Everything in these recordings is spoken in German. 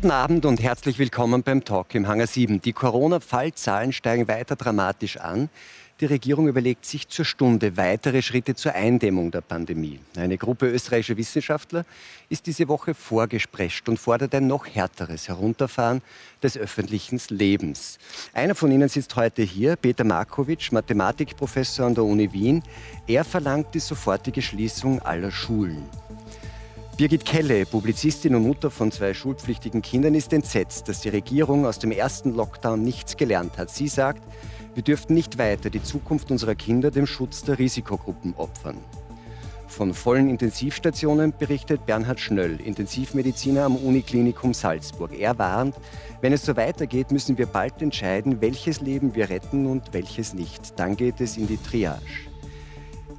Guten Abend und herzlich willkommen beim Talk im Hangar 7. Die Corona-Fallzahlen steigen weiter dramatisch an. Die Regierung überlegt sich zur Stunde weitere Schritte zur Eindämmung der Pandemie. Eine Gruppe österreichischer Wissenschaftler ist diese Woche vorgesprescht und fordert ein noch härteres Herunterfahren des öffentlichen Lebens. Einer von ihnen sitzt heute hier, Peter Markovic, Mathematikprofessor an der Uni Wien. Er verlangt die sofortige Schließung aller Schulen. Birgit Kelle, Publizistin und Mutter von zwei schulpflichtigen Kindern, ist entsetzt, dass die Regierung aus dem ersten Lockdown nichts gelernt hat. Sie sagt, wir dürften nicht weiter die Zukunft unserer Kinder dem Schutz der Risikogruppen opfern. Von vollen Intensivstationen berichtet Bernhard Schnöll, Intensivmediziner am Uniklinikum Salzburg. Er warnt, wenn es so weitergeht, müssen wir bald entscheiden, welches Leben wir retten und welches nicht. Dann geht es in die Triage.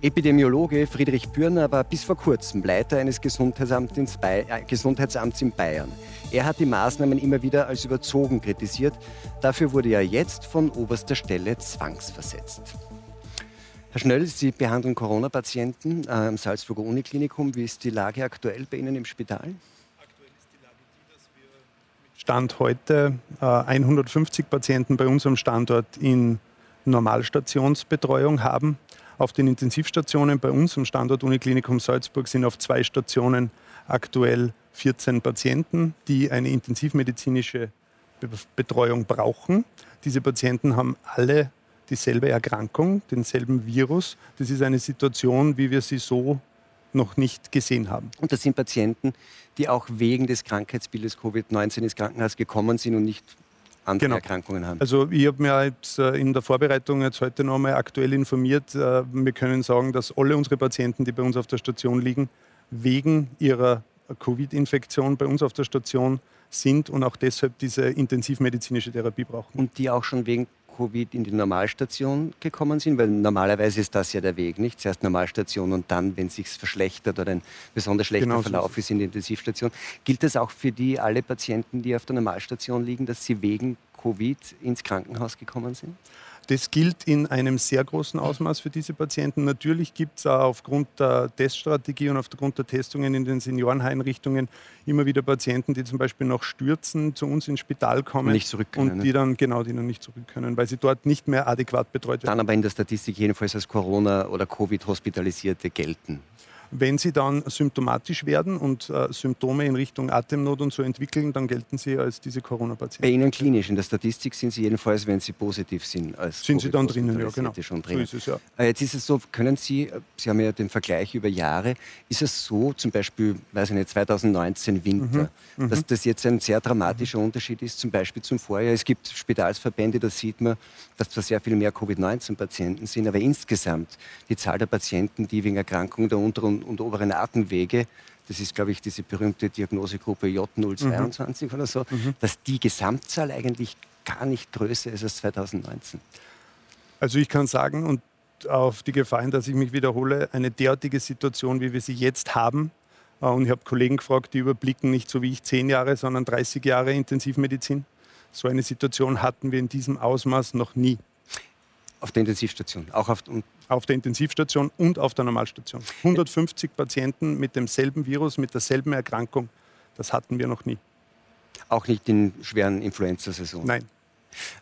Epidemiologe Friedrich Bürner war bis vor kurzem Leiter eines Gesundheitsamts in Bayern. Er hat die Maßnahmen immer wieder als überzogen kritisiert. Dafür wurde er jetzt von oberster Stelle zwangsversetzt. Herr Schnöll, Sie behandeln Corona-Patienten äh, am Salzburger Uniklinikum. Wie ist die Lage aktuell bei Ihnen im Spital? Stand heute äh, 150 Patienten bei unserem Standort in Normalstationsbetreuung haben. Auf den Intensivstationen bei uns am Standort Uniklinikum Salzburg sind auf zwei Stationen aktuell 14 Patienten, die eine intensivmedizinische Betreuung brauchen. Diese Patienten haben alle dieselbe Erkrankung, denselben Virus. Das ist eine Situation, wie wir sie so noch nicht gesehen haben. Und das sind Patienten, die auch wegen des Krankheitsbildes Covid-19 ins Krankenhaus gekommen sind und nicht andere genau. Erkrankungen haben. Also ich habe mir jetzt äh, in der Vorbereitung jetzt heute noch einmal aktuell informiert. Äh, wir können sagen, dass alle unsere Patienten, die bei uns auf der Station liegen, wegen ihrer Covid-Infektion bei uns auf der Station sind und auch deshalb diese intensivmedizinische Therapie brauchen. Und die auch schon wegen Covid in die Normalstation gekommen sind? Weil normalerweise ist das ja der Weg, nicht? Zuerst Normalstation und dann, wenn es sich verschlechtert oder ein besonders schlechter genau Verlauf so ist, in die Intensivstation. Gilt das auch für die alle Patienten, die auf der Normalstation liegen, dass sie wegen Covid ins Krankenhaus gekommen sind? Das gilt in einem sehr großen Ausmaß für diese Patienten. Natürlich gibt es aufgrund der Teststrategie und aufgrund der Testungen in den Senioreneinrichtungen immer wieder Patienten, die zum Beispiel noch stürzen, zu uns ins Spital kommen nicht zurück können, und die dann genau die dann nicht zurück können, weil sie dort nicht mehr adäquat betreut werden. Dann aber in der Statistik jedenfalls als Corona- oder Covid-Hospitalisierte gelten. Wenn sie dann symptomatisch werden und äh, Symptome in Richtung Atemnot und so entwickeln, dann gelten sie als diese Corona-Patienten. Bei Ihnen klinisch, in der Statistik sind Sie jedenfalls, wenn Sie positiv sind, als Sind Sie dann drinnen, ja, genau. Schon drinnen. So ist es, ja. Äh, jetzt ist es so, können Sie, äh, Sie haben ja den Vergleich über Jahre, ist es so, zum Beispiel, weiß ich nicht, 2019 Winter, mhm. dass mhm. das jetzt ein sehr dramatischer mhm. Unterschied ist, zum Beispiel zum Vorjahr. Es gibt Spitalsverbände, da sieht man, dass zwar sehr viel mehr Covid-19-Patienten sind, aber insgesamt die Zahl der Patienten, die wegen Erkrankungen der unteren und oberen Atemwege, das ist, glaube ich, diese berühmte Diagnosegruppe J022 mhm. oder so, mhm. dass die Gesamtzahl eigentlich gar nicht größer ist als 2019. Also ich kann sagen, und auf die Gefahr hin, dass ich mich wiederhole, eine derartige Situation, wie wir sie jetzt haben, äh, und ich habe Kollegen gefragt, die überblicken nicht so wie ich zehn Jahre, sondern 30 Jahre Intensivmedizin. So eine Situation hatten wir in diesem Ausmaß noch nie. Auf der Intensivstation, auch auf, auf der Intensivstation und auf der Normalstation. 150 Patienten mit demselben Virus, mit derselben Erkrankung, das hatten wir noch nie. Auch nicht in schweren Influenza-Saisonen? Nein.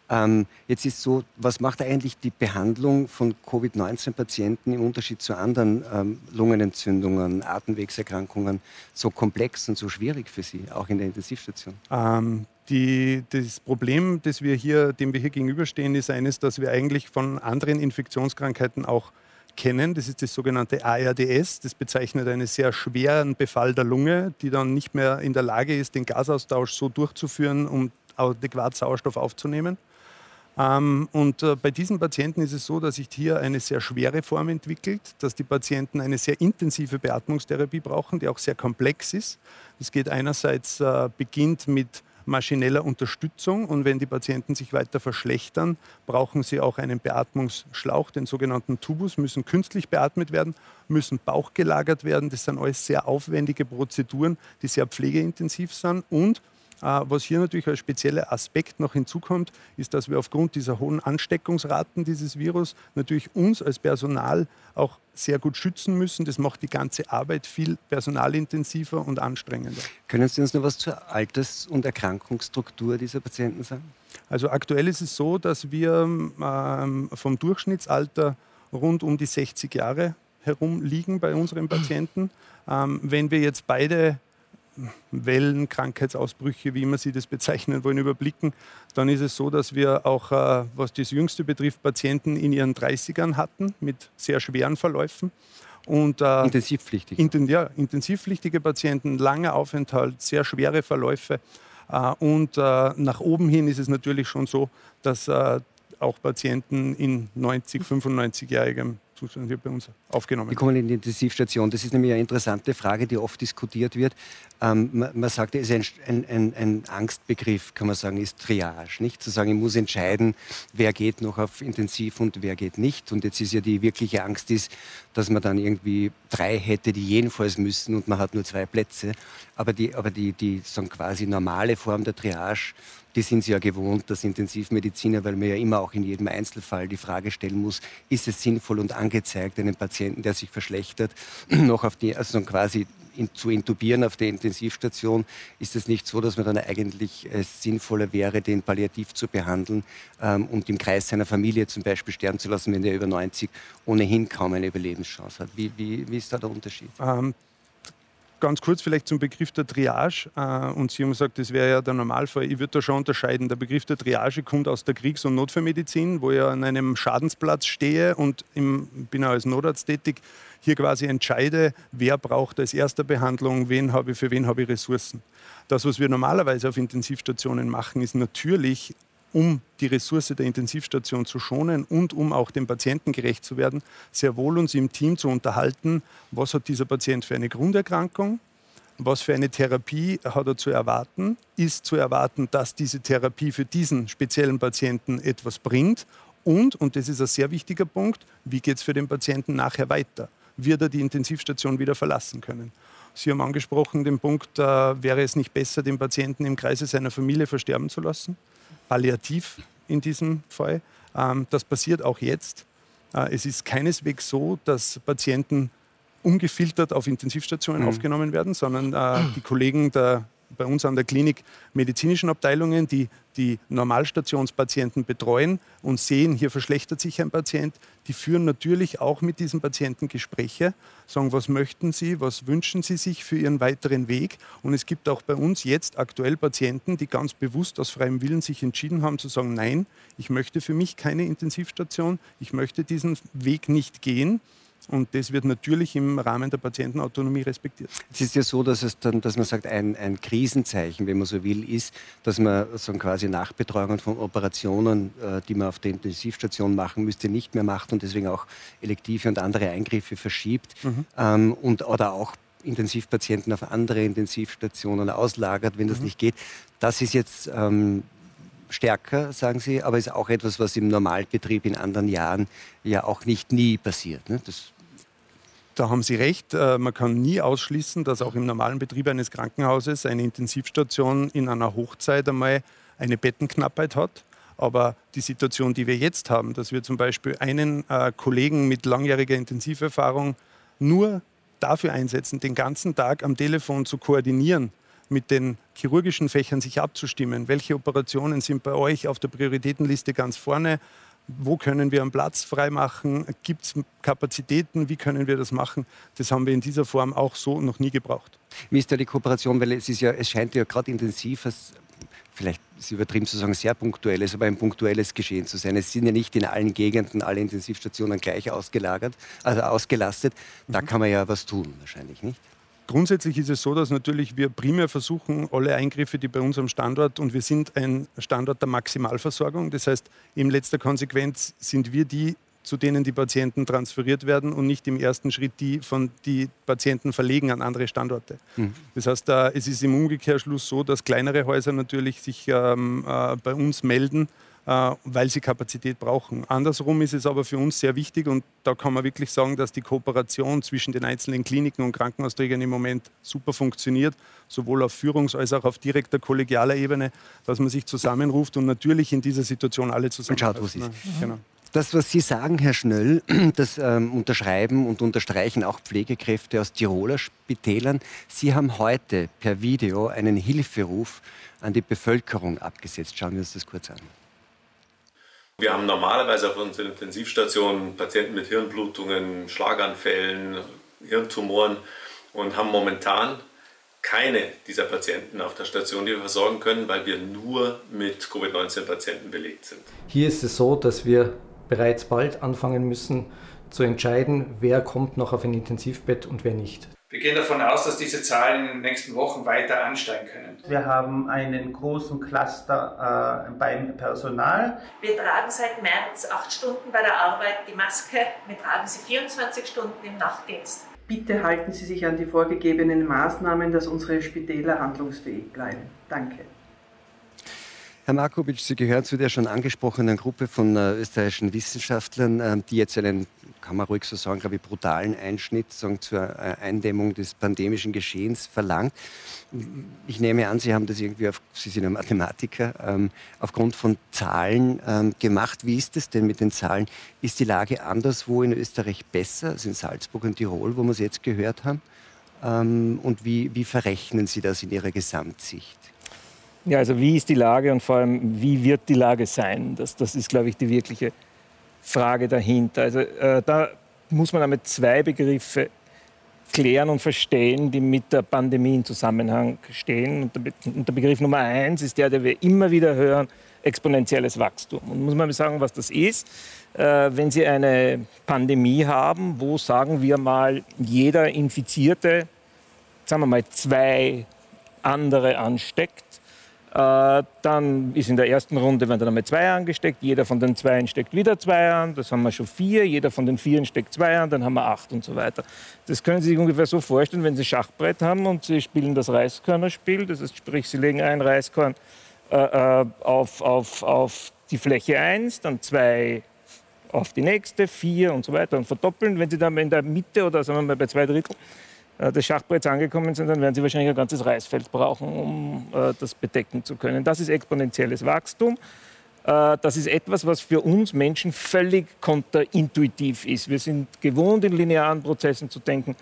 Ähm, jetzt ist so, was macht eigentlich die Behandlung von Covid-19-Patienten im Unterschied zu anderen ähm, Lungenentzündungen, Atemwegserkrankungen so komplex und so schwierig für Sie, auch in der Intensivstation? Ähm, die, das Problem, das wir hier, dem wir hier gegenüberstehen, ist eines, dass wir eigentlich von anderen Infektionskrankheiten auch kennen. Das ist das sogenannte ARDS. Das bezeichnet einen sehr schweren Befall der Lunge, die dann nicht mehr in der Lage ist, den Gasaustausch so durchzuführen, um adäquat Sauerstoff aufzunehmen. Ähm, und äh, bei diesen Patienten ist es so, dass sich hier eine sehr schwere Form entwickelt, dass die Patienten eine sehr intensive Beatmungstherapie brauchen, die auch sehr komplex ist. Das geht einerseits äh, beginnt mit maschineller Unterstützung. Und wenn die Patienten sich weiter verschlechtern, brauchen sie auch einen Beatmungsschlauch, den sogenannten Tubus, müssen künstlich beatmet werden, müssen bauchgelagert werden. Das sind alles sehr aufwendige Prozeduren, die sehr pflegeintensiv sind. Und was hier natürlich als spezieller Aspekt noch hinzukommt, ist, dass wir aufgrund dieser hohen Ansteckungsraten dieses Virus natürlich uns als Personal auch sehr gut schützen müssen. Das macht die ganze Arbeit viel personalintensiver und anstrengender. Können Sie uns noch was zur Alters- und Erkrankungsstruktur dieser Patienten sagen? Also aktuell ist es so, dass wir ähm, vom Durchschnittsalter rund um die 60 Jahre herum liegen bei unseren Patienten. Ähm, wenn wir jetzt beide Wellen, Krankheitsausbrüche, wie immer Sie das bezeichnen wollen, überblicken, dann ist es so, dass wir auch, äh, was das Jüngste betrifft, Patienten in ihren 30ern hatten mit sehr schweren Verläufen. Und, äh, intensivpflichtige. Inten, ja, intensivpflichtige Patienten, langer Aufenthalt, sehr schwere Verläufe. Äh, und äh, nach oben hin ist es natürlich schon so, dass äh, auch Patienten in 90, 95-jährigem Zustand hier bei uns aufgenommen. Die kommen in die Intensivstation. Das ist nämlich eine interessante Frage, die oft diskutiert wird. Ähm, man, man, sagt, es ist ein, ein, ein, Angstbegriff, kann man sagen, ist Triage. Nicht zu sagen, ich muss entscheiden, wer geht noch auf Intensiv und wer geht nicht. Und jetzt ist ja die wirkliche Angst, ist, dass man dann irgendwie drei hätte, die jedenfalls müssen und man hat nur zwei Plätze. Aber die, aber die, die sagen quasi normale Form der Triage die sind sie ja gewohnt, dass Intensivmediziner, weil man ja immer auch in jedem Einzelfall die Frage stellen muss, ist es sinnvoll und angezeigt, einen Patienten, der sich verschlechtert, noch auf die, also quasi in, zu intubieren auf der Intensivstation, ist es nicht so, dass man dann eigentlich äh, sinnvoller wäre, den palliativ zu behandeln ähm, und im Kreis seiner Familie zum Beispiel sterben zu lassen, wenn der über 90 ohnehin kaum eine Überlebenschance hat. Wie, wie, wie ist da der Unterschied? Ähm, Ganz kurz vielleicht zum Begriff der Triage. Äh, und Sie haben gesagt, das wäre ja der Normalfall. Ich würde da schon unterscheiden. Der Begriff der Triage kommt aus der Kriegs- und Notfallmedizin, wo ich an einem Schadensplatz stehe und im, bin auch als Notarzt tätig, hier quasi entscheide, wer braucht als erster Behandlung, wen habe ich, für wen habe ich Ressourcen. Das, was wir normalerweise auf Intensivstationen machen, ist natürlich um die Ressource der Intensivstation zu schonen und um auch dem Patienten gerecht zu werden, sehr wohl uns im Team zu unterhalten, was hat dieser Patient für eine Grunderkrankung, was für eine Therapie hat er zu erwarten, ist zu erwarten, dass diese Therapie für diesen speziellen Patienten etwas bringt und, und das ist ein sehr wichtiger Punkt, wie geht es für den Patienten nachher weiter? Wird er die Intensivstation wieder verlassen können? Sie haben angesprochen den Punkt, äh, wäre es nicht besser, den Patienten im Kreise seiner Familie versterben zu lassen? Palliativ in diesem Fall. Ähm, das passiert auch jetzt. Äh, es ist keineswegs so, dass Patienten ungefiltert auf Intensivstationen mhm. aufgenommen werden, sondern äh, die Kollegen der bei uns an der Klinik medizinischen Abteilungen, die die Normalstationspatienten betreuen und sehen, hier verschlechtert sich ein Patient. Die führen natürlich auch mit diesen Patienten Gespräche, sagen, was möchten sie, was wünschen sie sich für ihren weiteren Weg. Und es gibt auch bei uns jetzt aktuell Patienten, die ganz bewusst aus freiem Willen sich entschieden haben zu sagen, nein, ich möchte für mich keine Intensivstation, ich möchte diesen Weg nicht gehen. Und das wird natürlich im Rahmen der Patientenautonomie respektiert. Es ist ja so, dass, es dann, dass man sagt, ein, ein Krisenzeichen, wenn man so will, ist, dass man so quasi Nachbetreuungen von Operationen, äh, die man auf der Intensivstation machen müsste, nicht mehr macht und deswegen auch elektive und andere Eingriffe verschiebt mhm. ähm, und, oder auch Intensivpatienten auf andere Intensivstationen auslagert, wenn das mhm. nicht geht. Das ist jetzt ähm, stärker, sagen Sie, aber ist auch etwas, was im Normalbetrieb in anderen Jahren ja auch nicht nie passiert. Ne? Das da haben Sie recht. Äh, man kann nie ausschließen, dass auch im normalen Betrieb eines Krankenhauses eine Intensivstation in einer Hochzeit einmal eine Bettenknappheit hat. Aber die Situation, die wir jetzt haben, dass wir zum Beispiel einen äh, Kollegen mit langjähriger Intensiverfahrung nur dafür einsetzen, den ganzen Tag am Telefon zu koordinieren, mit den chirurgischen Fächern sich abzustimmen. Welche Operationen sind bei euch auf der Prioritätenliste ganz vorne? Wo können wir einen Platz freimachen? Gibt es Kapazitäten? Wie können wir das machen? Das haben wir in dieser Form auch so noch nie gebraucht. Wie ist da die Kooperation? Weil es, ist ja, es scheint ja gerade intensiv vielleicht ist übertrieben zu sagen, sehr punktuelles, aber ein punktuelles Geschehen zu sein. Es sind ja nicht in allen Gegenden alle Intensivstationen gleich ausgelagert, also ausgelastet. Da mhm. kann man ja was tun, wahrscheinlich nicht. Grundsätzlich ist es so, dass natürlich wir primär versuchen, alle Eingriffe, die bei uns am Standort, und wir sind ein Standort der Maximalversorgung, das heißt, in letzter Konsequenz sind wir die, zu denen die Patienten transferiert werden und nicht im ersten Schritt die von die Patienten verlegen an andere Standorte. Mhm. Das heißt, es ist im Umkehrschluss so, dass kleinere Häuser natürlich sich ähm, äh, bei uns melden, weil sie Kapazität brauchen. Andersrum ist es aber für uns sehr wichtig und da kann man wirklich sagen, dass die Kooperation zwischen den einzelnen Kliniken und Krankenhausträgern im Moment super funktioniert, sowohl auf Führungs- als auch auf direkter kollegialer Ebene, dass man sich zusammenruft und natürlich in dieser Situation alle zusammen. Und schaut, wo es ist. Genau. Das, was Sie sagen, Herr Schnöll, das ähm, unterschreiben und unterstreichen auch Pflegekräfte aus Tiroler Spitälern. Sie haben heute per Video einen Hilferuf an die Bevölkerung abgesetzt. Schauen wir uns das kurz an. Wir haben normalerweise auf unseren Intensivstationen Patienten mit Hirnblutungen, Schlaganfällen, Hirntumoren und haben momentan keine dieser Patienten auf der Station, die wir versorgen können, weil wir nur mit Covid-19-Patienten belegt sind. Hier ist es so, dass wir bereits bald anfangen müssen zu entscheiden, wer kommt noch auf ein Intensivbett und wer nicht. Wir gehen davon aus, dass diese Zahlen in den nächsten Wochen weiter ansteigen können. Wir haben einen großen Cluster äh, beim Personal. Wir tragen seit März acht Stunden bei der Arbeit die Maske. Wir tragen sie 24 Stunden im Nachtdienst. Bitte halten Sie sich an die vorgegebenen Maßnahmen, dass unsere Spitäler handlungsfähig bleiben. Danke. Herr Markovic, Sie gehören zu der schon angesprochenen Gruppe von äh, österreichischen Wissenschaftlern, äh, die jetzt einen, kann man ruhig so sagen, glaube ich, brutalen Einschnitt sagen, zur äh, Eindämmung des pandemischen Geschehens verlangt. Ich nehme an, Sie haben das irgendwie, auf, Sie sind ein Mathematiker, ähm, aufgrund von Zahlen ähm, gemacht. Wie ist es denn mit den Zahlen? Ist die Lage anderswo in Österreich besser als in Salzburg und Tirol, wo wir es jetzt gehört haben? Ähm, und wie, wie verrechnen Sie das in Ihrer Gesamtsicht? Ja, also wie ist die Lage und vor allem, wie wird die Lage sein? Das, das ist, glaube ich, die wirkliche Frage dahinter. Also äh, da muss man damit zwei Begriffe klären und verstehen, die mit der Pandemie in Zusammenhang stehen. Und der, und der Begriff Nummer eins ist der, den wir immer wieder hören, exponentielles Wachstum. Und muss man sagen, was das ist. Äh, wenn Sie eine Pandemie haben, wo, sagen wir mal, jeder Infizierte, sagen wir mal, zwei andere ansteckt, dann ist in der ersten Runde werden dann einmal zwei angesteckt. Jeder von den Zweien steckt wieder zwei an. Das haben wir schon vier. Jeder von den Vieren steckt zwei an. Dann haben wir acht und so weiter. Das können Sie sich ungefähr so vorstellen, wenn Sie Schachbrett haben und Sie spielen das Reiskörnerspiel. Das heißt, sprich, Sie legen ein Reiskorn äh, äh auf, auf, auf die Fläche 1, dann zwei auf die nächste, vier und so weiter und verdoppeln. Wenn Sie dann in der Mitte oder sagen wir mal bei zwei Drittel äh, des Schachbretts angekommen sind, dann werden sie wahrscheinlich ein ganzes Reisfeld brauchen, um äh, das bedecken zu können. Das ist exponentielles Wachstum. Äh, das ist etwas, was für uns Menschen völlig kontraintuitiv ist. Wir sind gewohnt, in linearen Prozessen zu denken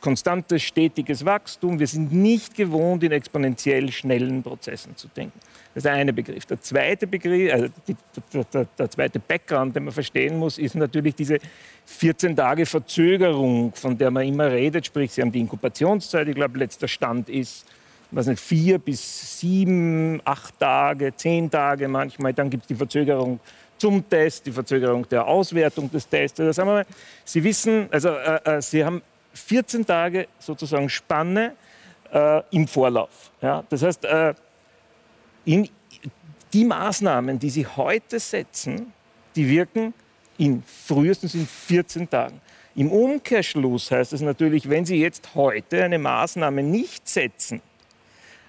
konstantes, stetiges Wachstum. Wir sind nicht gewohnt, in exponentiell schnellen Prozessen zu denken. Das ist der eine Begriff. Der zweite Begriff, also die, der, der, der, zweite Background, den man verstehen muss, ist natürlich diese 14 Tage Verzögerung, von der man immer redet. Sprich, Sie haben die Inkubationszeit. Ich glaube, letzter Stand ist was nicht, vier bis sieben, acht Tage, zehn Tage manchmal. Dann gibt es die Verzögerung zum Test, die Verzögerung der Auswertung des Tests. Also sagen wir mal, Sie wissen, also äh, äh Sie haben 14 Tage sozusagen Spanne äh, im Vorlauf. Ja? Das heißt, äh, in, die Maßnahmen, die Sie heute setzen, die wirken in frühestens in 14 Tagen. Im Umkehrschluss heißt es natürlich, wenn Sie jetzt heute eine Maßnahme nicht setzen,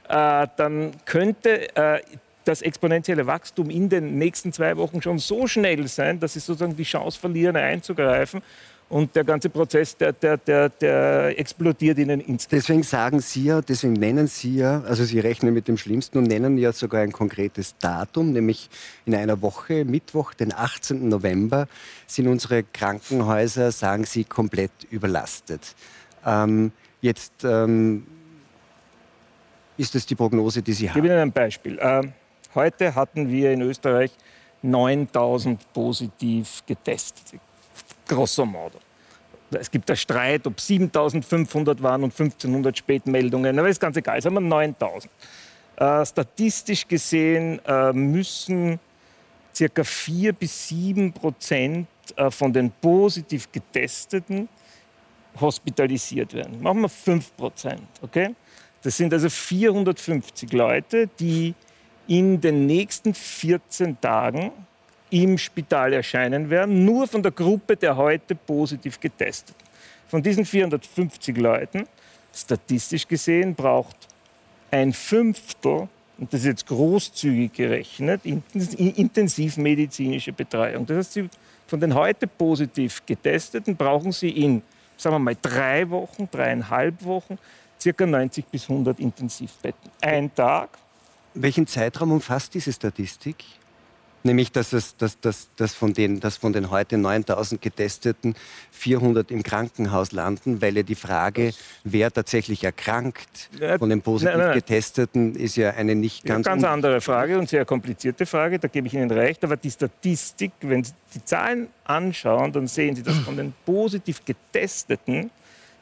äh, dann könnte äh, das exponentielle Wachstum in den nächsten zwei Wochen schon so schnell sein, dass Sie sozusagen die Chance verlieren, einzugreifen und der ganze Prozess, der, der, der, der explodiert ihnen ins. Deswegen sagen Sie ja, deswegen nennen Sie ja, also Sie rechnen mit dem Schlimmsten und nennen ja sogar ein konkretes Datum, nämlich in einer Woche, Mittwoch, den 18. November, sind unsere Krankenhäuser, sagen Sie, komplett überlastet. Ähm, jetzt ähm, ist das die Prognose, die Sie haben. Ich gebe Ihnen ein Beispiel. Ähm, heute hatten wir in Österreich 9000 positiv getestet grosso modo. Es gibt einen Streit, ob 7500 waren und 1500 Spätmeldungen, aber ist ganz egal, sagen wir 9000. Äh, statistisch gesehen äh, müssen circa 4 bis 7 Prozent äh, von den positiv Getesteten hospitalisiert werden. Machen wir 5 Prozent, okay? Das sind also 450 Leute, die in den nächsten 14 Tagen im Spital erscheinen werden, nur von der Gruppe der heute positiv getesteten. Von diesen 450 Leuten, statistisch gesehen, braucht ein Fünftel und das ist jetzt großzügig gerechnet, intensivmedizinische Betreuung. Das heißt, Sie, von den heute positiv Getesteten brauchen Sie in, sagen wir mal, drei Wochen, dreieinhalb Wochen, circa 90 bis 100 Intensivbetten. Ein Tag. Welchen Zeitraum umfasst diese Statistik? Nämlich dass, es, dass, dass, dass, von den, dass von den heute 9000 Getesteten 400 im Krankenhaus landen, weil ja die Frage, wer tatsächlich erkrankt von den positiv nein, nein. Getesteten, ist ja eine nicht ganz... Eine ganz andere Frage und sehr komplizierte Frage, da gebe ich Ihnen recht. Aber die Statistik, wenn Sie die Zahlen anschauen, dann sehen Sie, dass von den positiv Getesteten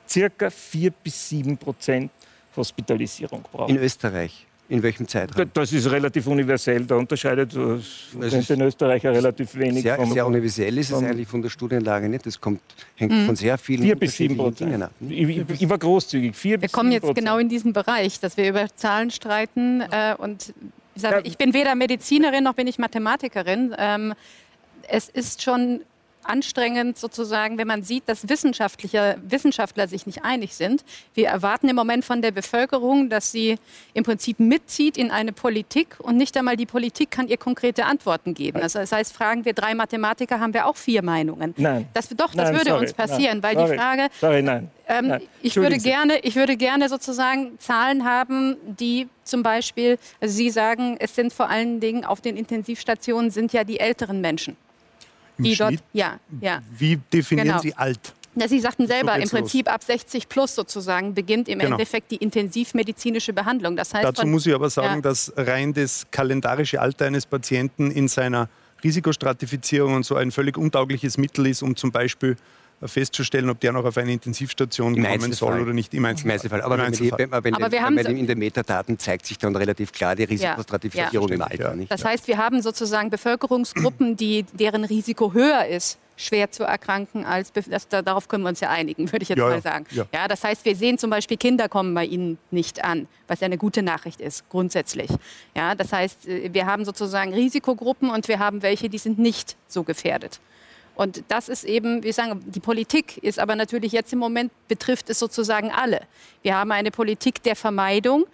circa 4 bis 7 Prozent Hospitalisierung brauchen. In Österreich? In welchem Zeitraum? Das ist relativ universell. Da unterscheidet den Österreicher relativ wenig. Sehr, sehr universell ist es eigentlich von der Studienlage nicht. Das kommt, hängt mhm. von sehr vielen Vier bis sieben Dingen ab. Ich, ich, war großzügig. Vier wir kommen jetzt genau in diesen Bereich, dass wir über Zahlen streiten. Äh, und ich, sage, ich bin weder Medizinerin noch bin ich Mathematikerin. Ähm, es ist schon anstrengend sozusagen, wenn man sieht, dass Wissenschaftler, Wissenschaftler sich nicht einig sind. Wir erwarten im Moment von der Bevölkerung, dass sie im Prinzip mitzieht in eine Politik und nicht einmal die Politik kann ihr konkrete Antworten geben. Also das heißt, fragen wir drei Mathematiker, haben wir auch vier Meinungen. Nein. Das, doch, das nein, würde sorry, uns passieren, nein, weil sorry, die Frage, sorry, nein. Ähm. Ich, würde gerne, ich würde gerne sozusagen Zahlen haben, die zum Beispiel, also Sie sagen, es sind vor allen Dingen auf den Intensivstationen sind ja die älteren Menschen die dort, ja, ja. Wie definieren genau. Sie alt? Ja, Sie sagten selber, im Prinzip los. ab 60 plus sozusagen beginnt im genau. Endeffekt die intensivmedizinische Behandlung. Das heißt, Dazu muss ich aber sagen, ja. dass rein das kalendarische Alter eines Patienten in seiner Risikostratifizierung und so ein völlig untaugliches Mittel ist, um zum Beispiel festzustellen, ob der noch auf eine Intensivstation Im kommen soll oder nicht. Im Einzelfall. Aber, Im Einzelfall. Wenn, wenn, aber wir haben in den Metadaten zeigt sich dann relativ klar die Risikostratifizierung ja, ja. im Alter. Nicht? Das heißt, wir haben sozusagen Bevölkerungsgruppen, die, deren Risiko höher ist schwer zu erkranken als das, darauf können wir uns ja einigen, würde ich jetzt ja, mal sagen. Ja. ja. das heißt, wir sehen zum Beispiel Kinder kommen bei Ihnen nicht an, was ja eine gute Nachricht ist grundsätzlich. Ja, das heißt, äh, wir haben sozusagen Risikogruppen und wir haben welche, die sind nicht so gefährdet. Und das ist eben, wir sagen, die Politik ist aber natürlich jetzt im Moment betrifft es sozusagen alle. Wir haben eine Politik der Vermeidung,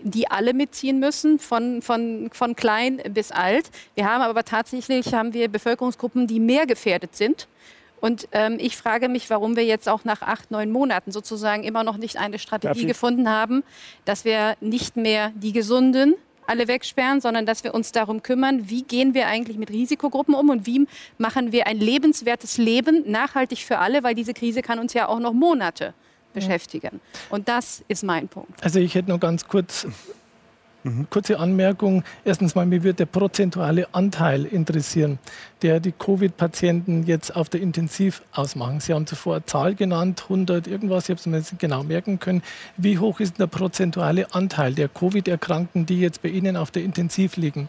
die alle mitziehen müssen, von, von, von klein bis alt. Wir haben aber tatsächlich haben wir Bevölkerungsgruppen, die mehr gefährdet sind. Und ähm, ich frage mich, warum wir jetzt auch nach acht, neun Monaten sozusagen immer noch nicht eine Strategie gefunden haben, dass wir nicht mehr die Gesunden alle wegsperren, sondern dass wir uns darum kümmern, wie gehen wir eigentlich mit Risikogruppen um und wie machen wir ein lebenswertes Leben nachhaltig für alle, weil diese Krise kann uns ja auch noch Monate beschäftigen. Und das ist mein Punkt. Also ich hätte noch ganz kurz Mhm. Kurze Anmerkung. Erstens mal, mir wird der prozentuale Anteil interessieren, der die Covid-Patienten jetzt auf der Intensiv ausmachen. Sie haben zuvor eine Zahl genannt, 100 irgendwas, ich habe es mir jetzt genau merken können. Wie hoch ist der prozentuale Anteil der Covid-Erkrankten, die jetzt bei Ihnen auf der Intensiv liegen?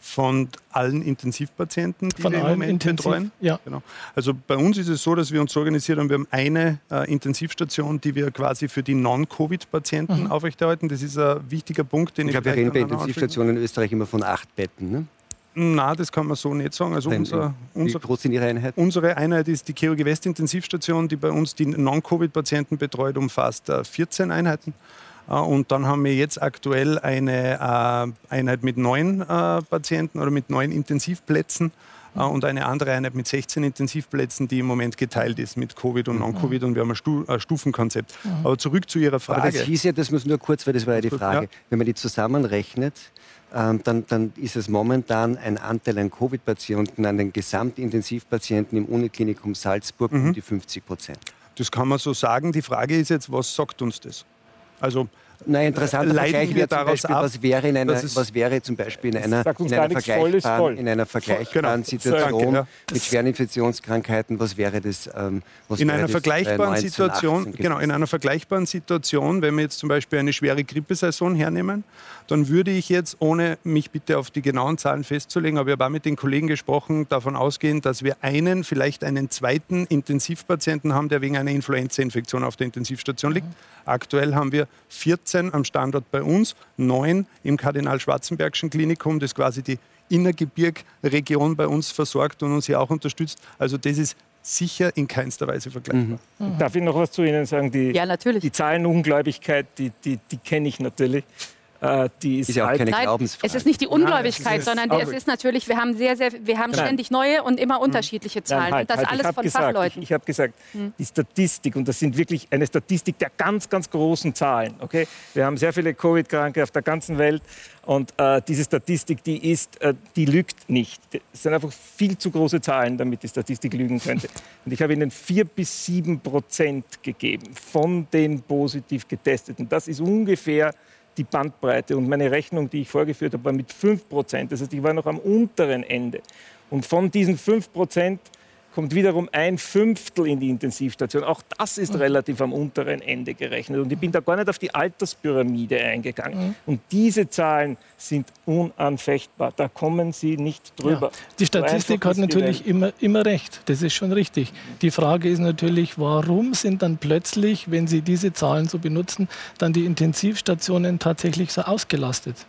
Von allen Intensivpatienten, die von wir im Moment Intensiv, betreuen. Ja. Genau. Also bei uns ist es so, dass wir uns organisiert haben. Wir haben eine äh, Intensivstation, die wir quasi für die Non-Covid-Patienten mhm. aufrechterhalten. Das ist ein wichtiger Punkt, den ich, ich glaube, wir reden bei Intensivstationen in Österreich immer von acht Betten. Ne? Nein, das kann man so nicht sagen. Also unser, unser, Wie groß sind Ihre Einheit? Unsere Einheit ist die Chirurgie West Intensivstation, die bei uns die Non-Covid-Patienten betreut, umfasst 14 äh, Einheiten. Äh, und dann haben wir jetzt aktuell eine äh, Einheit mit neun äh, Patienten oder mit neun Intensivplätzen und eine andere Einheit mit 16 Intensivplätzen, die im Moment geteilt ist mit Covid und Non-Covid und wir haben ein, Stufenkonzept. Aber zurück zu Ihrer Frage. Aber das hieß ja, das muss nur kurz, weil das war ja die Frage, wenn man die zusammenrechnet, ähm, dann, dann, ist es momentan ein Anteil an Covid-Patienten an den Gesamtintensivpatienten im Uniklinikum Salzburg mhm. um die 50 Prozent. Das kann man so sagen. Die Frage ist jetzt, was sagt uns das? Also Nein, interessanter Vergleich wäre zum Beispiel, ab, was wäre, in einer, was wäre zum Beispiel in einer, in einer vergleichbaren, in einer vergleichbaren genau. Situation Danke, ja. mit schweren Infektionskrankheiten, was wäre das? Ähm, was in einer vergleichbaren 19, Situation, genau, in einer vergleichbaren Situation, wenn wir jetzt zum Beispiel eine schwere Grippesaison hernehmen, dann würde ich jetzt, ohne mich bitte auf die genauen Zahlen festzulegen, aber ich habe auch mit den Kollegen gesprochen, davon ausgehen, dass wir einen, vielleicht einen zweiten Intensivpatienten haben, der wegen einer Influenzainfektion auf der Intensivstation liegt. Aktuell haben wir 14 am Standort bei uns, 9 im Kardinal-Schwarzenbergschen Klinikum, das quasi die Innergebirgregion bei uns versorgt und uns hier auch unterstützt. Also das ist sicher in keinster Weise vergleichbar. Mhm. Mhm. Darf ich noch was zu Ihnen sagen? Die, ja, natürlich. Die Zahlenungläubigkeit, die, die, die kenne ich natürlich. Äh, die ist, ist ja auch keine Glaubensfrage. Es ist nicht die Ungläubigkeit, Nein, sondern es ist natürlich, wir haben sehr, sehr, wir haben ständig neue und immer hm. unterschiedliche Zahlen. Nein, halt, und das halt, alles von gesagt, Fachleuten. Ich, ich habe gesagt, hm. die Statistik, und das sind wirklich eine Statistik der ganz, ganz großen Zahlen. Okay? Wir haben sehr viele Covid-Kranke auf der ganzen Welt und äh, diese Statistik, die ist, äh, die lügt nicht. Es sind einfach viel zu große Zahlen, damit die Statistik lügen könnte. Und ich habe Ihnen vier bis sieben Prozent gegeben von den positiv Getesteten. Das ist ungefähr die Bandbreite. Und meine Rechnung, die ich vorgeführt habe, war mit 5 Prozent. Das heißt, ich war noch am unteren Ende. Und von diesen 5 Prozent kommt wiederum ein Fünftel in die Intensivstation. Auch das ist mhm. relativ am unteren Ende gerechnet. Und ich bin da gar nicht auf die Alterspyramide eingegangen. Mhm. Und diese Zahlen sind unanfechtbar. Da kommen Sie nicht drüber. Ja. Die Statistik hat natürlich immer, immer recht. Das ist schon richtig. Die Frage ist natürlich, warum sind dann plötzlich, wenn Sie diese Zahlen so benutzen, dann die Intensivstationen tatsächlich so ausgelastet?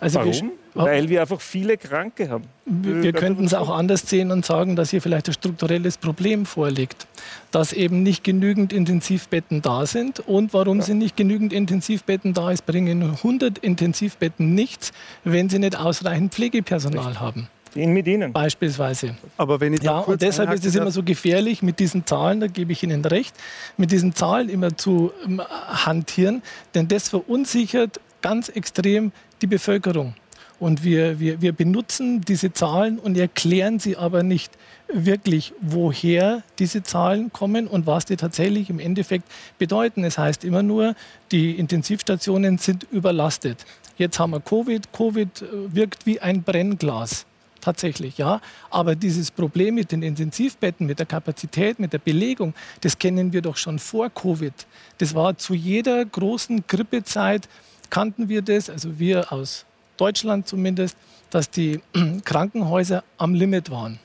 Also Warum? Weil wir einfach viele Kranke haben. Wir, wir könnten es auch anders sehen und sagen, dass hier vielleicht ein strukturelles Problem vorliegt. Dass eben nicht genügend Intensivbetten da sind. Und warum ja. sind nicht genügend Intensivbetten da ist, bringen 100 Intensivbetten nichts, wenn sie nicht ausreichend Pflegepersonal Richtig. haben. In mit Ihnen. Beispielsweise. Aber wenn ich ja, und deshalb ist es immer so gefährlich, mit diesen Zahlen, da gebe ich Ihnen recht, mit diesen Zahlen immer zu ähm, hantieren, denn das verunsichert ganz extrem die Bevölkerung. Und wir, wir, wir benutzen diese Zahlen und erklären sie aber nicht wirklich, woher diese Zahlen kommen und was die tatsächlich im Endeffekt bedeuten. Es heißt immer nur, die Intensivstationen sind überlastet. Jetzt haben wir Covid. Covid äh, wirkt wie ein Brennglas. Tatsächlich, ja. Aber dieses Problem mit den Intensivbetten, mit der Kapazität, mit der Belegung, das kennen wir doch schon vor Covid. Das war zu jeder großen Grippezeit, kannten wir das, also wir aus Deutschland zumindest, dass die Krankenhäuser am Limit waren.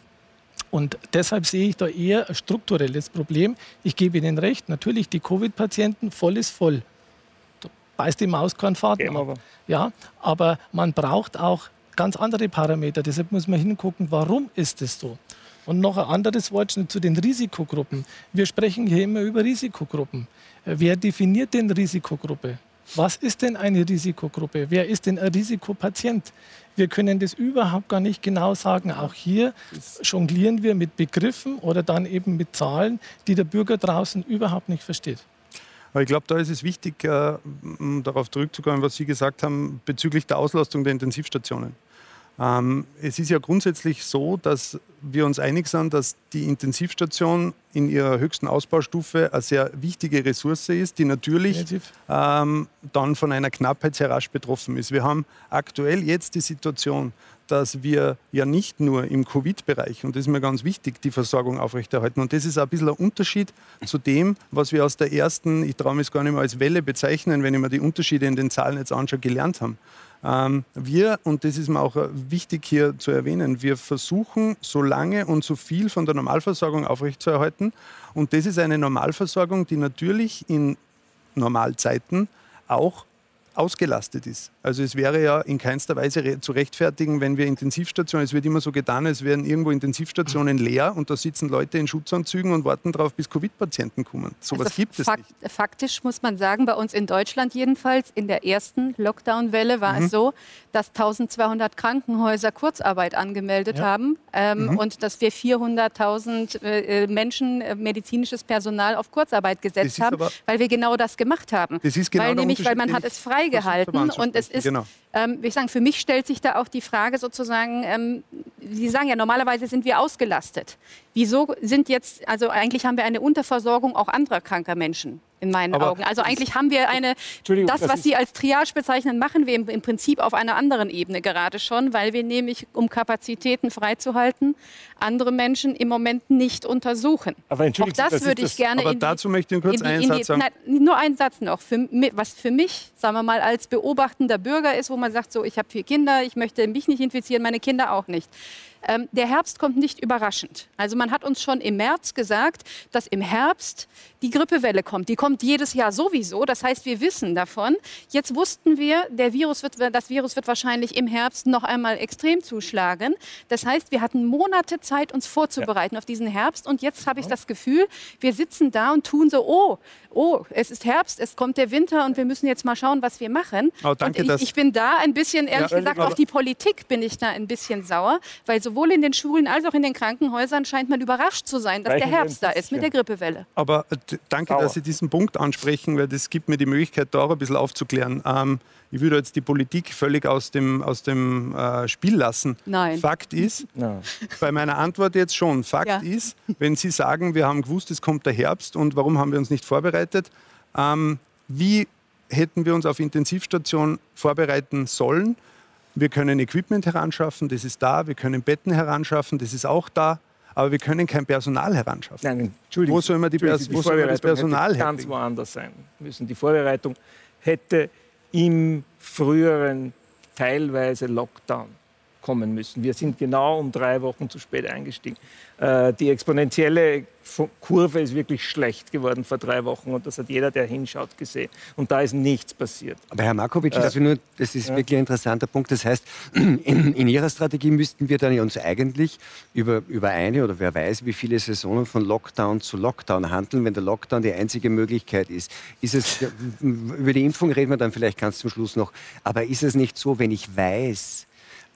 Und deshalb sehe ich da eher ein strukturelles Problem. Ich gebe Ihnen recht, natürlich die Covid-Patienten voll ist voll. Da beißt die Maus keinen Faden genau. Ja, aber man braucht auch ganz andere Parameter. Deshalb muss man hingucken, warum ist es so. Und noch ein anderes Wort zu den Risikogruppen. Wir sprechen hier immer über Risikogruppen. Wer definiert denn Risikogruppe? Was ist denn eine Risikogruppe? Wer ist denn ein Risikopatient? Wir können das überhaupt gar nicht genau sagen. Auch hier jonglieren wir mit Begriffen oder dann eben mit Zahlen, die der Bürger draußen überhaupt nicht versteht. Aber ich glaube, da ist es wichtig, äh, darauf zurückzukommen, was Sie gesagt haben bezüglich der Auslastung der Intensivstationen. Ähm, es ist ja grundsätzlich so, dass wir uns einig sind, dass die Intensivstation in ihrer höchsten Ausbaustufe eine sehr wichtige Ressource ist, die natürlich ähm, dann von einer Knappheit sehr rasch betroffen ist. Wir haben aktuell jetzt die Situation, dass wir ja nicht nur im Covid-Bereich, und das ist mir ganz wichtig, die Versorgung aufrechterhalten. Und das ist ein bisschen ein Unterschied zu dem, was wir aus der ersten, ich traue mich gar nicht mehr als Welle bezeichnen, wenn ich mir die Unterschiede in den Zahlen jetzt anschaue, gelernt haben. Ähm, wir, und das ist mir auch äh, wichtig hier zu erwähnen, wir versuchen so lange und so viel von der Normalversorgung aufrechtzuerhalten. Und das ist eine Normalversorgung, die natürlich in Normalzeiten auch ausgelastet ist. Also es wäre ja in keinster Weise zu rechtfertigen, wenn wir Intensivstationen, es wird immer so getan, als wären irgendwo Intensivstationen leer und da sitzen Leute in Schutzanzügen und warten darauf, bis Covid-Patienten kommen. So also gibt es nicht. Faktisch muss man sagen, bei uns in Deutschland jedenfalls, in der ersten Lockdown-Welle war mhm. es so, dass 1200 Krankenhäuser Kurzarbeit angemeldet ja. haben ähm, mhm. und dass wir 400.000 äh, Menschen, äh, medizinisches Personal auf Kurzarbeit gesetzt haben, weil wir genau das gemacht haben. Das ist genau weil nämlich, weil man hat es freigehalten und es ist, genau. Ähm, ich sagen, für mich stellt sich da auch die Frage sozusagen, ähm, Sie sagen ja, normalerweise sind wir ausgelastet. Wieso sind jetzt, also eigentlich haben wir eine Unterversorgung auch anderer kranker Menschen in meinen Aber Augen. Also eigentlich haben wir eine, das, was Sie als Triage bezeichnen, machen wir im, im, Prinzip auf einer anderen Ebene gerade schon, weil wir nämlich, um Kapazitäten freizuhalten, andere Menschen im Moment nicht untersuchen. Aber Auch das, das würde ich das, gerne. Aber dazu die, möchte ich kurz einen Satz sagen. Nein, nur einen Satz noch. Für, was für mich, sagen wir mal, als beobachtender Bürger ist, wo man sagt, so, ich habe vier Kinder, ich möchte mich nicht infizieren, meine Kinder auch nicht Ähm, der Herbst kommt nicht überraschend. Also man hat uns schon im März gesagt, dass im Herbst die Grippewelle kommt. Die kommt jedes Jahr sowieso. Das heißt, wir wissen davon. Jetzt wussten wir, der Virus wird, das Virus wird wahrscheinlich im Herbst noch einmal extrem zuschlagen. Das heißt, wir hatten Monate Zeit, uns vorzubereiten ja. auf diesen Herbst. Und jetzt habe ich das Gefühl, wir sitzen da und tun so, oh, oh, es ist Herbst, es kommt der Winter und wir müssen jetzt mal schauen, was wir machen. Oh, danke, und ich, ich, bin da ein bisschen, ehrlich ja, gesagt, auf die Politik bin ich da ein bisschen sauer, weil sowohl in den Schulen als auch in den Krankenhäusern scheint man überrascht zu sein, dass der Herbst da ist mit der Grippewelle. Aber äh, danke, Sauer. dass Sie diesen Punkt ansprechen, weil das gibt mir die Möglichkeit, da auch ein bisschen aufzuklären. Ähm, ich würde jetzt die Politik völlig aus dem, aus dem äh, Spiel lassen. Nein. Fakt ist, Nein. bei meiner Antwort jetzt schon, Fakt ja. ist, wenn Sie sagen, wir haben gewusst, es kommt der Herbst und warum haben wir uns nicht vorbereitet, ähm, wie hätten wir uns auf Intensivstation vorbereiten sollen? Wir können Equipment heranschaffen, das ist da. Wir können Betten heranschaffen, das ist auch da. Aber wir können kein Personal heranschaffen. Nein, Entschuldigung. Wo soll man die, Pers die man das Personal hätte ganz woanders sein müssen. Die Vorbereitung hätte im früheren teilweise Lockdown kommen müssen. Wir sind genau um drei Wochen zu spät eingestiegen. Äh, die exponentielle Kurve ist wirklich schlecht geworden vor drei Wochen und das hat jeder, der hinschaut, gesehen. Und da ist nichts passiert. Aber Herr Markovic, äh, nur, das ist ja. wirklich ein interessanter Punkt. Das heißt, in, in, Ihrer Strategie müssten wir dann uns eigentlich über, über eine oder wer weiß, wie viele Saisonen von Lockdown zu Lockdown handeln, wenn der Lockdown die einzige Möglichkeit ist. Ist es, über die Impfung reden wir dann vielleicht ganz zum Schluss noch, aber ist es nicht so, wenn ich weiß,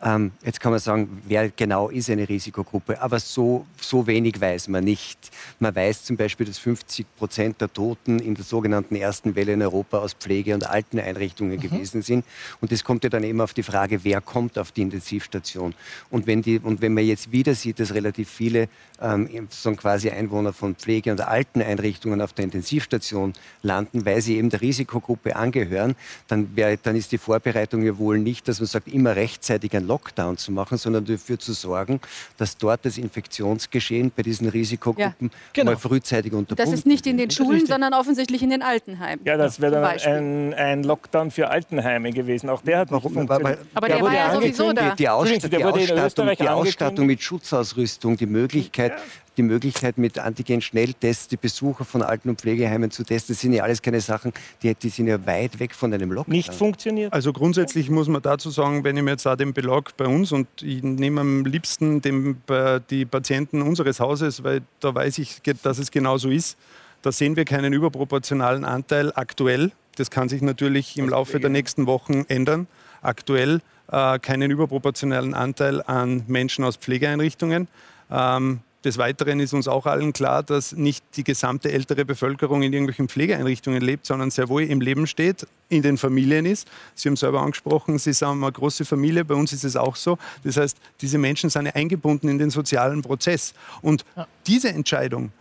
ähm, jetzt kann man sagen, wer genau ist eine Risikogruppe, aber so, so wenig weiß man nicht. Man weiß zum Beispiel, dass 50 Prozent der Toten in der sogenannten ersten Welle in Europa aus Pflege- und Alteneinrichtungen mhm. gewesen sind. Und das kommt ja dann eben auf die Frage, wer kommt auf die Intensivstation. Und wenn, die, und wenn man jetzt wieder sieht, dass relativ viele ähm, so quasi Einwohner von Pflege- und Alteneinrichtungen auf der Intensivstation landen, weil sie eben der Risikogruppe angehören, dann, wär, dann ist die Vorbereitung ja wohl nicht, dass man sagt, immer rechtzeitig Lockdown zu machen, sondern dafür zu sorgen, dass dort das Infektionsgeschehen bei diesen Risikogruppen ja, genau. mal frühzeitig unterbunden Das ist nicht in den Schulen, sondern offensichtlich in den Altenheimen. Ja, das wäre dann ein, ein, Lockdown für Altenheime gewesen. Auch der hat Warum, nicht funktioniert. Aber der, der war ja sowieso da. Die, die, Ausstattung, die Ausstattung, die Ausstattung mit Schutzausrüstung, die Möglichkeit, ja die Möglichkeit, mit Antigen-Schnelltests die Besucher von Alten- und Pflegeheimen zu testen. Das sind ja alles keine Sachen, die, die sind ja weit weg von einem Lockdown. Nicht funktioniert. Also grundsätzlich muss man dazu sagen, wenn ich mir jetzt auch den Belag bei uns und ich nehme am liebsten den, die Patienten unseres Hauses, weil da weiß ich, dass es genau so ist, da sehen wir keinen überproportionalen Anteil aktuell. Das kann sich natürlich im Laufe der nächsten Wochen ändern. Aktuell äh, keinen überproportionalen Anteil an Menschen aus Pflegeeinrichtungen. Ähm, des Weiteren ist uns auch allen klar, dass nicht die gesamte ältere Bevölkerung in irgendwelchen Pflegeeinrichtungen lebt, sondern sehr wohl im Leben steht, in den Familien ist. Sie haben selber angesprochen, Sie haben eine große Familie, bei uns ist es auch so. Das heißt, diese Menschen sind eingebunden in den sozialen Prozess. Und diese Entscheidung,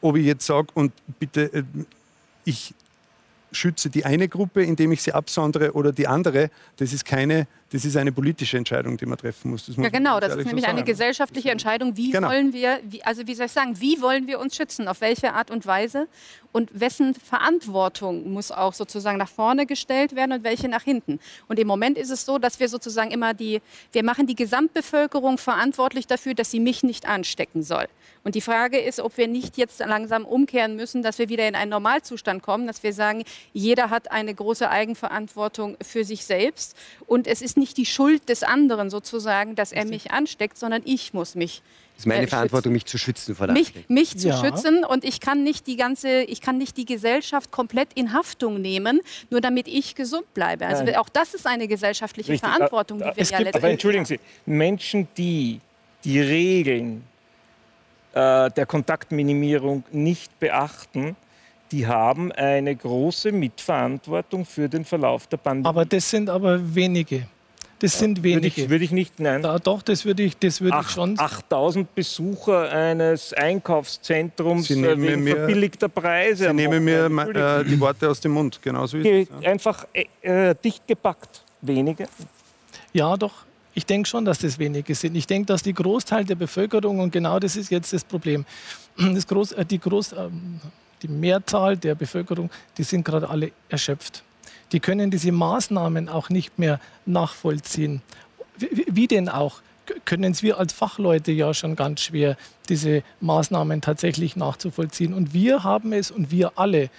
ob ich jetzt sage, und bitte, äh, ich schütze die eine Gruppe, indem ich sie absondere oder die andere, das ist keine, das ist eine politische Entscheidung, die man treffen muss. muss ja, genau, das ist nämlich so eine gesellschaftliche Entscheidung. Wie genau. wollen wir, wie, also wie soll ich sagen, wie wollen wir uns schützen? Auf welche Art und Weise? Und wessen Verantwortung muss auch sozusagen nach vorne gestellt werden und welche nach hinten? Und im Moment ist es so, dass wir sozusagen immer die, wir machen die Gesamtbevölkerung verantwortlich dafür, dass sie mich nicht anstecken soll. Und die Frage ist, ob wir nicht jetzt langsam umkehren müssen, dass wir wieder in einen Normalzustand kommen, dass wir sagen, jeder hat eine große Eigenverantwortung für sich selbst. Und es ist nicht die Schuld des anderen sozusagen, dass er mich ansteckt, sondern ich muss mich das ist meine äh, Verantwortung, mich zu schützen vor der Mich, mich zu ja. schützen und ich kann nicht die ganze, ich kann nicht die Gesellschaft komplett in Haftung nehmen, nur damit ich gesund bleibe. Also Nein. auch das ist eine gesellschaftliche Richtig. Verantwortung, die wir es ja gibt, Aber entschuldigen Sie, Menschen, die die Regeln äh, der Kontaktminimierung nicht beachten, die haben eine große Mitverantwortung für den Verlauf der Pandemie. Aber das sind aber wenige. Das sind wenige. Würde ich, würde ich nicht, nein. Da, doch, das würde ich, das würde Ach, ich schon. 8000 Besucher eines Einkaufszentrums Sie nehmen wegen mir, verbilligter Preise. Sie nehmen mir äh, die Worte aus dem Mund, genauso ist es. Ja. Einfach äh, äh, dicht gepackt. Wenige. Ja, doch. Ich denke schon, dass das wenige sind. Ich denke, dass die Großteil der Bevölkerung, und genau das ist jetzt das Problem, das Groß, äh, die, Groß, ähm, die Mehrzahl der Bevölkerung, die sind gerade alle erschöpft. Die können diese Maßnahmen auch nicht mehr nachvollziehen. Wie, wie denn auch? können es wir als Fachleute ja schon ganz schwer, diese Maßnahmen tatsächlich nachzuvollziehen. Und wir haben es und wir alle,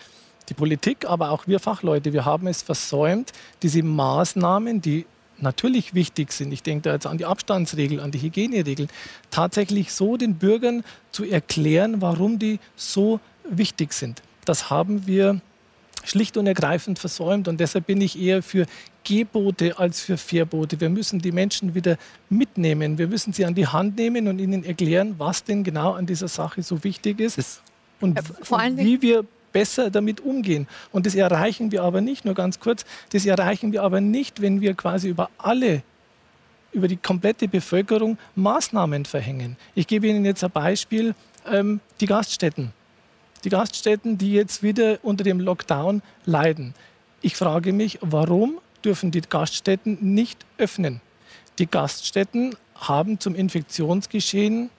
die Politik, aber auch wir Fachleute, wir haben es versäumt, diese Maßnahmen, die natürlich wichtig sind, ich denke da jetzt an die Abstandsregeln, an die Hygieneregeln, tatsächlich so den Bürgern zu erklären, warum die so wichtig sind. Das haben wir schlicht und ergreifend versäumt und deshalb bin ich eher für Gebote als für Verbote. Wir müssen die Menschen wieder mitnehmen. Wir müssen sie an die Hand nehmen und ihnen erklären, was denn genau an dieser Sache so wichtig ist und, und wie wir besser damit umgehen. Und das erreichen wir aber nicht, nur ganz kurz, das erreichen wir aber nicht, wenn wir quasi über alle über die komplette Bevölkerung Maßnahmen verhängen. Ich gebe Ihnen jetzt ein Beispiel, ähm, die Gaststätten. Die Gaststätten, die jetzt wieder unter dem Lockdown leiden. Ich frage mich, warum dürfen die Gaststätten nicht öffnen? Die Gaststätten haben zum Infektionsgeschehen,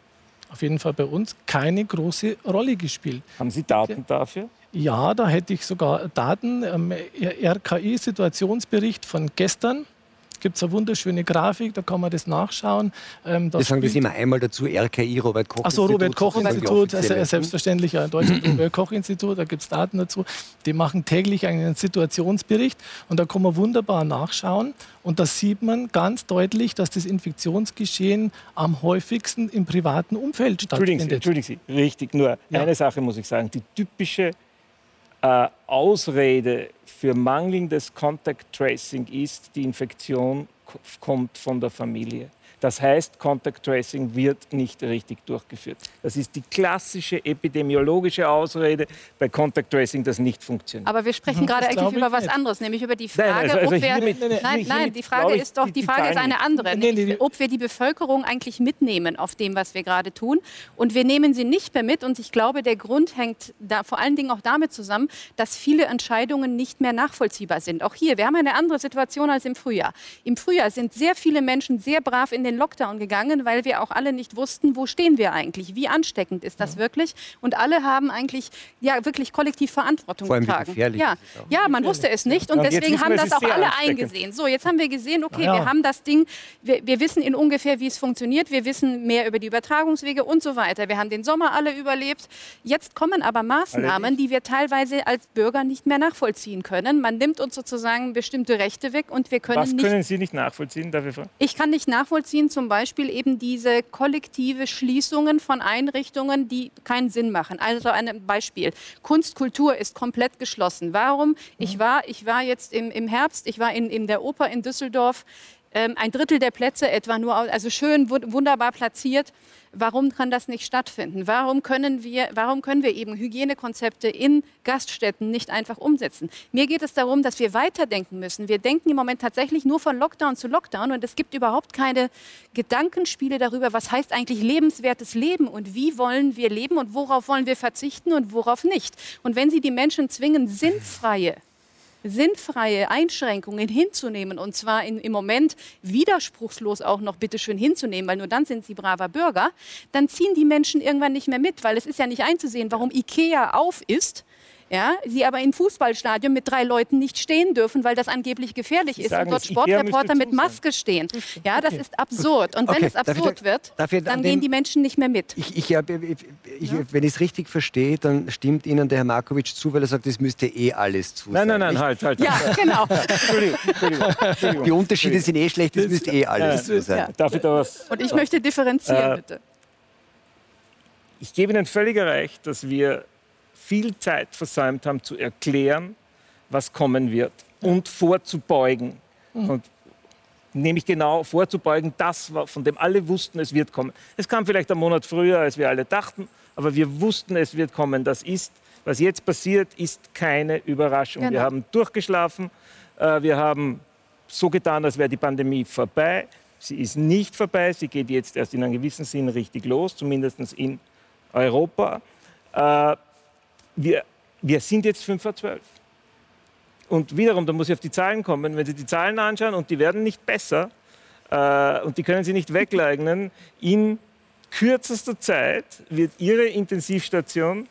auf jeden Fall bei uns, keine große Rolle gespielt. Haben Sie Daten dafür? Ja, da hätte ich sogar Daten. Ähm, RKI-Situationsbericht von gestern gibt es eine wunderschöne Grafik, da kann man das nachschauen. Ähm, das Wir sagen das immer einmal dazu, RKI, Robert Koch Achso, Robert Koch Institut, also selbstverständlich ja, deutsches Robert Koch Institut, da gibt es Daten dazu. Die machen täglich einen Situationsbericht und da kann man wunderbar nachschauen. Und da sieht man ganz deutlich, dass das Infektionsgeschehen am häufigsten im privaten Umfeld stattfindet. Entschuldigen Sie, Entschuldigen Sie. richtig, nur ja. eine Sache muss ich sagen. Die typische äh, Ausrede für mangelndes Contact Tracing ist, die Infektion kommt von der Familie. Das heißt, Contact Tracing wird nicht richtig durchgeführt. Das ist die klassische epidemiologische Ausrede bei Contact Tracing, das nicht funktioniert. Aber wir sprechen mhm, gerade eigentlich über was nicht. anderes, nämlich über die Frage, nein, also, also ob wir, hiermit, nein, nein, die Frage ist doch, die, die Frage ist eine andere, nee, ob wir die Bevölkerung eigentlich mitnehmen auf dem, was wir gerade tun. Und wir nehmen sie nicht mehr mit. Und ich glaube, der Grund hängt da vor allen Dingen auch damit zusammen, dass viele Entscheidungen nicht mehr nachvollziehbar sind. Auch hier, wir haben eine andere Situation als im Frühjahr. Im Frühjahr sind sehr viele Menschen sehr brav in den Lockdown gegangen, weil wir auch alle nicht wussten, wo stehen wir eigentlich, wie ansteckend ist das ja. wirklich. Und alle haben eigentlich ja wirklich kollektiv Verantwortung Vor allem getragen. Ja. ja, man wusste es nicht und, und deswegen haben das auch alle eingesehen. So, jetzt haben wir gesehen, okay, ja. wir haben das Ding, wir, wir wissen in ungefähr, wie es funktioniert, wir wissen mehr über die Übertragungswege und so weiter. Wir haben den Sommer alle überlebt. Jetzt kommen aber Maßnahmen, die wir teilweise als Bürger nicht mehr nachvollziehen können. Man nimmt uns sozusagen bestimmte Rechte weg und wir können Was nicht. Was können Sie nicht nachvollziehen? Darf ich Ich kann nicht nachvollziehen, nachvollziehen, zum Beispiel eben diese kollektive Schließungen von Einrichtungen, die keinen Sinn machen. Also ein Beispiel. Kunstkultur ist komplett geschlossen. Warum? Ich mhm. war, ich war jetzt im, im Herbst, ich war in, in der Oper in Düsseldorf ein Drittel der Plätze etwa nur, also schön wunderbar platziert. Warum kann das nicht stattfinden? Warum können wir, warum können wir eben Hygienekonzepte in Gaststätten nicht einfach umsetzen? Mir geht es darum, dass wir weiterdenken müssen. Wir denken im Moment tatsächlich nur von Lockdown zu Lockdown und es gibt überhaupt keine Gedankenspiele darüber, was heißt eigentlich lebenswertes Leben und wie wollen wir leben und worauf wollen wir verzichten und worauf nicht. Und wenn Sie die Menschen zwingen, sinnfreie sinnfreie Einschränkungen hinzunehmen. Und zwar in, im Moment widerspruchslos auch noch bitteschön hinzunehmen, weil nur dann sind sie braver Bürger, dann ziehen die Menschen irgendwann nicht mehr mit, weil es ist ja nicht einzusehen, warum Ikea auf ist ja, sie aber im Fußballstadion mit drei Leuten nicht stehen dürfen, weil das angeblich gefährlich ist und dort Sportreporter mit Maske stehen. Ja, das okay. ist absurd. Und wenn okay. es absurd wird, dann gehen die Menschen nicht mehr mit. Ich, ich, ich, ich ja? Wenn ich es richtig verstehe, dann stimmt Ihnen der Herr Markovic zu, weil er sagt, es müsste eh alles zu Nein, nein, nein, halt, halt. Ja, genau. Entschuldigung, Entschuldigung, Die Unterschiede sind eh schlecht, es müsste eh alles zu sein. Ja. Darf ich da was? Und ich möchte differenzieren, äh, bitte. Ich gebe Ihnen völlig recht, dass wir viel Zeit versäumt haben zu erklären, was kommen wird und vorzubeugen. Mhm. Und nämlich genau vorzubeugen, das, von dem alle wussten, es wird kommen. Es kam vielleicht einen Monat früher, als wir alle dachten, aber wir wussten, es wird kommen. Das ist, was jetzt passiert, ist keine Überraschung. Genau. Wir haben durchgeschlafen, äh, wir haben so getan, als wäre die Pandemie vorbei. Sie ist nicht vorbei, sie geht jetzt erst in einem gewissen Sinn richtig los, zumindest in Europa. Wir, wir sind jetzt 5 vor 12. Und wiederum, da muss ich auf die Zahlen kommen, wenn Sie die Zahlen anschauen und die werden nicht besser äh, und die können Sie nicht wegleugnen, in kürzester Zeit wird Ihre Intensivstation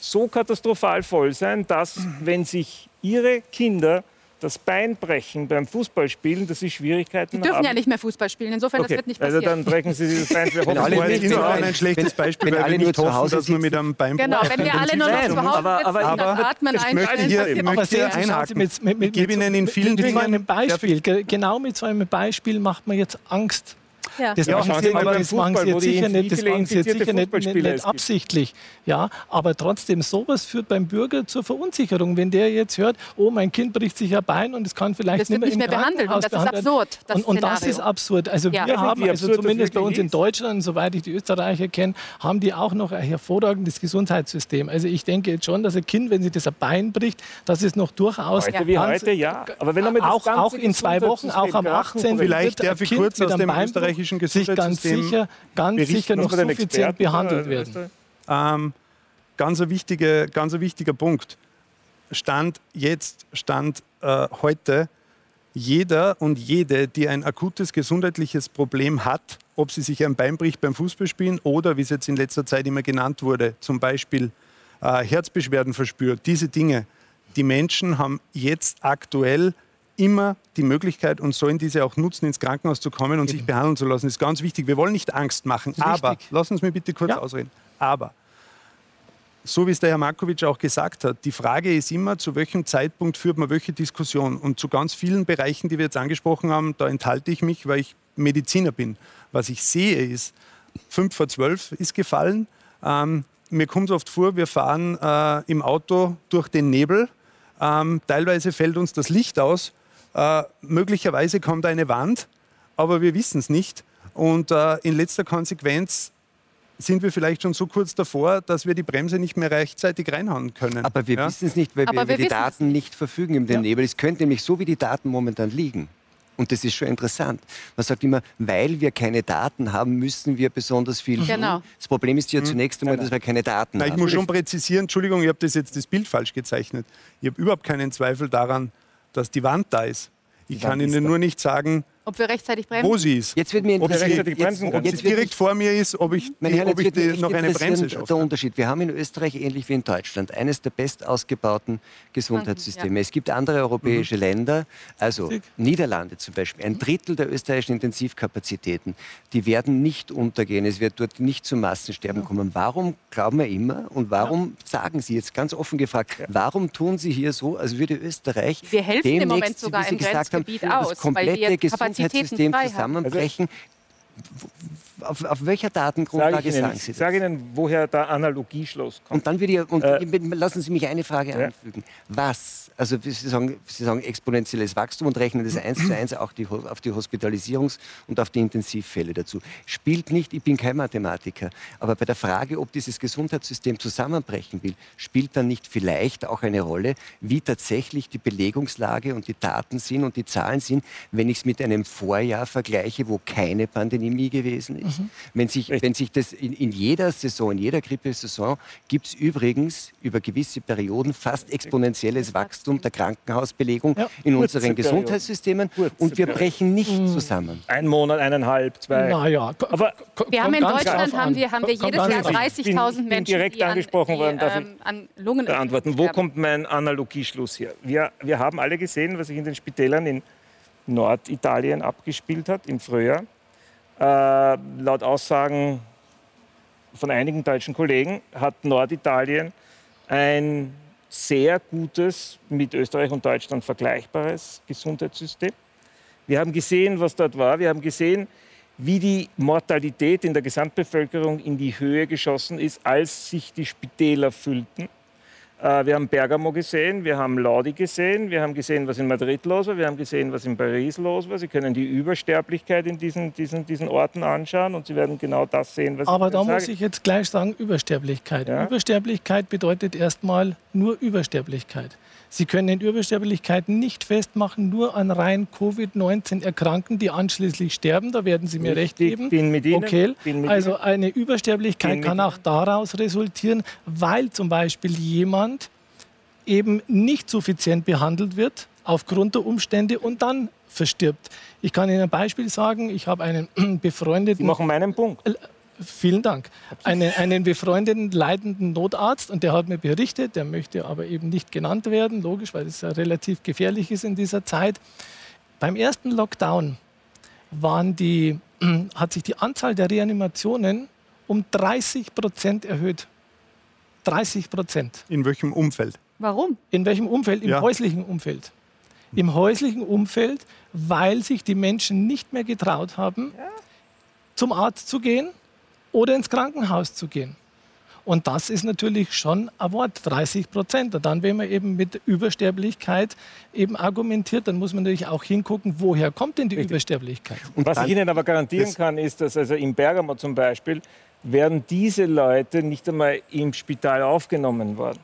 so katastrophal voll sein, dass, wenn sich Ihre Kinder das Bein brechen beim Fußballspielen, dass sie Schwierigkeiten haben. Sie dürfen haben. ja nicht mehr Fußball spielen, insofern okay. das wird nicht passieren. Also dann brechen sie dieses Bein für Wenn alle nicht nur ein schlechtes Beispiel, wenn weil alle wir nicht nur zu hoffen, Hause dass man mit einem Bein Genau, wenn wir alle nur noch zu Hause aber, aber, sitzen, aber atmen ich möchte hier, ich möchte hier einhaken. Mit, mit, mit, ich gebe Ihnen in vielen Dingen... so einem Beispiel, genau mit so einem Beispiel macht man jetzt Angst. Ja. Das Ja, machen Sie, Sie mal aber beim das machen Fußball, Sie wo jetzt die sicher nicht, das machen Sie jetzt sicher nicht, nicht, nicht absichtlich. Ja, aber trotzdem, sowas führt beim Bürger zur Verunsicherung. Wenn der jetzt hört, oh, mein Kind bricht sich ein Bein und es kann vielleicht Das nicht mehr, nicht mehr behandelt und das ist absurd, das und, und das ist absurd. Also Ja. wir haben, also das zumindest bei uns in ist. Deutschland, soweit ich die Österreicher kenne, haben die auch noch ein hervorragendes Gesundheitssystem. Also ich denke jetzt schon, dass ein Kind, wenn sich das ein Bein bricht, dass es noch durchaus Heute wie ganz- heute, ja. Aber wenn das auch, auch in zwei Wochen, auch am Gesundheitssystem 18. Vielleicht darf ich kurz aus dem Beinbruch österreichischen sich ganz Gesundheitssystem sicher, ganz berichten. sicher noch suffizient Experten, behandelt äh, werden. Ähm, ganz, ein wichtiger, ganz ein wichtiger Punkt. Stand jetzt, Stand äh, heute, jeder und jede, die ein akutes gesundheitliches Problem hat, ob sie sich ein Bein bricht beim Fußballspielen oder, wie es jetzt in letzter Zeit immer genannt wurde, zum Beispiel äh, Herzbeschwerden verspürt, diese Dinge, die Menschen haben jetzt aktuell immer die Möglichkeit und sollen diese auch nutzen, ins Krankenhaus zu kommen und sich behandeln zu lassen. Das ist ganz wichtig. Wir wollen nicht Angst machen, aber, lassen Sie mich bitte kurz Ja. ausreden, aber so wie es der Herr Markovic auch gesagt hat, die Frage ist immer, zu welchem Zeitpunkt führt man welche Diskussion. Und zu ganz vielen Bereichen, die wir jetzt angesprochen haben, da enthalte ich mich, weil ich Mediziner bin. Was ich sehe ist, 5 vor 12 ist gefallen. Ähm, mir kommt es oft vor, wir fahren äh, im Auto durch den Nebel. Ähm, teilweise fällt uns das Licht aus. Äh, möglicherweise kommt eine Wand, aber wir wissen es nicht. Und äh, in letzter Konsequenz sind wir vielleicht schon so kurz davor, dass wir die Bremse nicht mehr rechtzeitig reinhauen können. Aber wir Ja? wissen es nicht, weil wir über wir die Daten nicht verfügen im Ja. Nebel. Es könnte nämlich so, wie die Daten momentan liegen. Und das ist schon interessant. Man sagt immer, weil wir keine Daten haben, müssen wir besonders viel tun. Genau. Das Problem ist ja zunächst einmal, dass wir keine Daten Na, ich haben. muss schon präzisieren, Entschuldigung, ich habe das jetzt das Bild falsch gezeichnet. Ich habe überhaupt keinen Zweifel daran, dass die Wand da ist. Ich kann Wand ist Ihnen nur nicht sagen, Ob wir rechtzeitig bremsen? wo sie ist. Jetzt wird mir Ob sie, rechtzeitig jetzt, bremsen ob sie jetzt wird direkt vor mir ist, ob ich, die, Herren, ob ich die, noch eine Bremse schaffe. Der Unterschied. Wir haben in Österreich, ähnlich wie in Deutschland, eines der best ausgebauten Gesundheitssysteme. Es gibt andere europäische Mhm. Länder, also Richtig. Niederlande zum Beispiel, ein Drittel der österreichischen Intensivkapazitäten, die werden nicht untergehen. Es wird dort nicht zu Massensterben kommen. Warum glauben wir immer und warum sagen Sie jetzt ganz offen gefragt, warum tun Sie hier so, als würde Österreich Wir helfen im demnächst, Moment sogar Sie im gesagt haben, Grenzgebiet aus, das weil wir Kapazitäten Gesundheitssystem zusammenbrechen? Auf, auf welcher Datengrundlage ich, Ihnen, sagen ich Sie das? sage Ihnen, woher der Analogieschluss kommt. Und dann würde ich, und Äh, lassen Sie mich eine Frage ja. anfügen. Was, also Sie sagen, Sie sagen exponentielles Wachstum und rechnen das eins zu eins auch die, auf die Hospitalisierungs- und auf die Intensivfälle dazu. Spielt nicht, ich bin kein Mathematiker, aber bei der Frage, ob dieses Gesundheitssystem zusammenbrechen will, spielt dann nicht vielleicht auch eine Rolle, wie tatsächlich die Belegungslage und die Daten sind und die Zahlen sind, wenn ich es mit einem Vorjahr vergleiche, wo keine Pandemie gewesen ist? Wenn, sich, wenn sich das in, in jeder Saison, in jeder Grippesaison, gibt es übrigens über gewisse Perioden fast exponentielles Wachstum der Krankenhausbelegung Ja. in Kurze unseren Perioden. Gesundheitssystemen Kurze und wir brechen nicht zusammen. Ein Monat, eineinhalb, zwei. Naja, Aber Wir haben in Deutschland haben an. wir, haben wir jedes Jahr drauf an. 30.000 bin- bin Menschen, direkt die, an, angesprochen die worden, darf ähm, an Lungen beantworten. Wo kommt mein Analogieschluss hier? Wir, wir haben alle gesehen, was sich in den Spitälern in Norditalien abgespielt hat im Frühjahr. Äh, laut Aussagen von einigen deutschen Kollegen hat Norditalien ein sehr gutes, mit Österreich und Deutschland vergleichbares Gesundheitssystem. Wir haben gesehen, was dort war. Wir haben gesehen, wie die Mortalität in der Gesamtbevölkerung in die Höhe geschossen ist, als sich die Spitäler füllten. Äh, Wir haben Bergamo gesehen, wir haben Lodi gesehen, wir haben gesehen, was in Madrid los war, wir haben gesehen, was in Paris los war. Sie können die Übersterblichkeit in diesen, diesen, diesen Orten anschauen und Sie werden genau das sehen, was Aber ich da Ihnen muss sage. ich jetzt gleich sagen, Übersterblichkeit. Ja. Übersterblichkeit bedeutet erstmal nur Übersterblichkeit. Sie können Übersterblichkeit nicht festmachen, nur an rein Covid-19 Erkrankten, die anschließend sterben. Da werden Sie mir recht Ich geben. bin mit Ihnen, Okay, bin mit also eine Übersterblichkeit kann auch daraus resultieren, weil zum Beispiel jemand eben nicht suffizient behandelt wird aufgrund der Umstände und dann verstirbt. Ich kann Ihnen ein Beispiel sagen. Ich habe einen Sie befreundeten machen meinen Punkt. Vielen Dank. Eine, einen befreundeten leitenden Notarzt und der hat mir berichtet, der möchte aber eben nicht genannt werden, logisch, weil es ja relativ gefährlich ist in dieser Zeit. Beim ersten Lockdown waren die, hat sich die Anzahl der Reanimationen um 30 Prozent erhöht. 30 Prozent. In welchem Umfeld? Warum? In welchem Umfeld? Im ja. häuslichen Umfeld. Im häuslichen Umfeld, weil sich die Menschen nicht mehr getraut haben, ja. zum Arzt zu gehen oder ins Krankenhaus zu gehen. Und das ist natürlich schon ein Wort, 30 Prozent. Und dann, wenn man eben mit Übersterblichkeit eben argumentiert, dann muss man natürlich auch hingucken, woher kommt denn die Richtig. Übersterblichkeit. Und was ich Ihnen aber garantieren kann, ist, dass also in Bergamo zum Beispiel werden diese Leute nicht einmal im Spital aufgenommen worden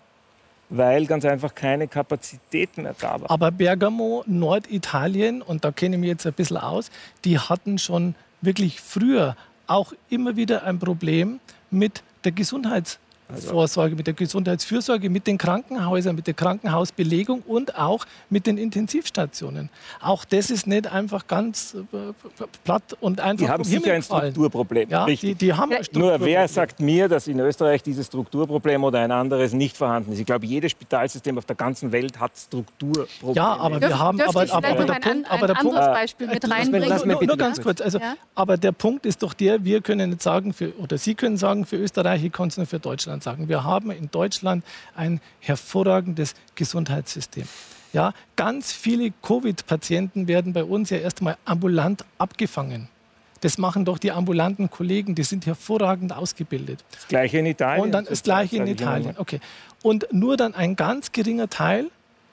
weil ganz einfach keine Kapazitäten mehr da waren. Aber Bergamo, Norditalien, und da kenne ich mich jetzt ein bisschen aus, die hatten schon wirklich früher auch immer wieder ein Problem mit der Gesundheits- also. Vorsorge, mit der Gesundheitsfürsorge, mit den Krankenhäusern, mit der Krankenhausbelegung und auch mit den Intensivstationen. Auch das ist nicht einfach ganz äh, platt und einfach. Die haben sicher ein Strukturproblem. Ja, die, die haben ein Strukturproblem. Nur wer sagt mir, dass in Österreich dieses Strukturproblem oder ein anderes nicht vorhanden ist? Ich glaube, jedes Spitalsystem auf der ganzen Welt hat Strukturprobleme. Ja, aber wir haben. Aber, aber, aber, der Punkt, aber der Punkt, Beispiel mit reinbringen. Nur, nur ganz kurz. Also, ja? Aber der Punkt ist doch der, wir können nicht sagen, für, oder Sie können sagen, für Österreich, ich kann es nur für Deutschland Deutschland sagen. Wir haben in Deutschland ein hervorragendes Gesundheitssystem. Ja, ganz viele Covid-Patienten werden bei uns ja erstmal ambulant abgefangen. Das machen doch die ambulanten Kollegen, die sind hervorragend ausgebildet. Das gleiche in Italien. Und dann das gleiche in Italien. Okay. Und nur dann ein ganz geringer Teil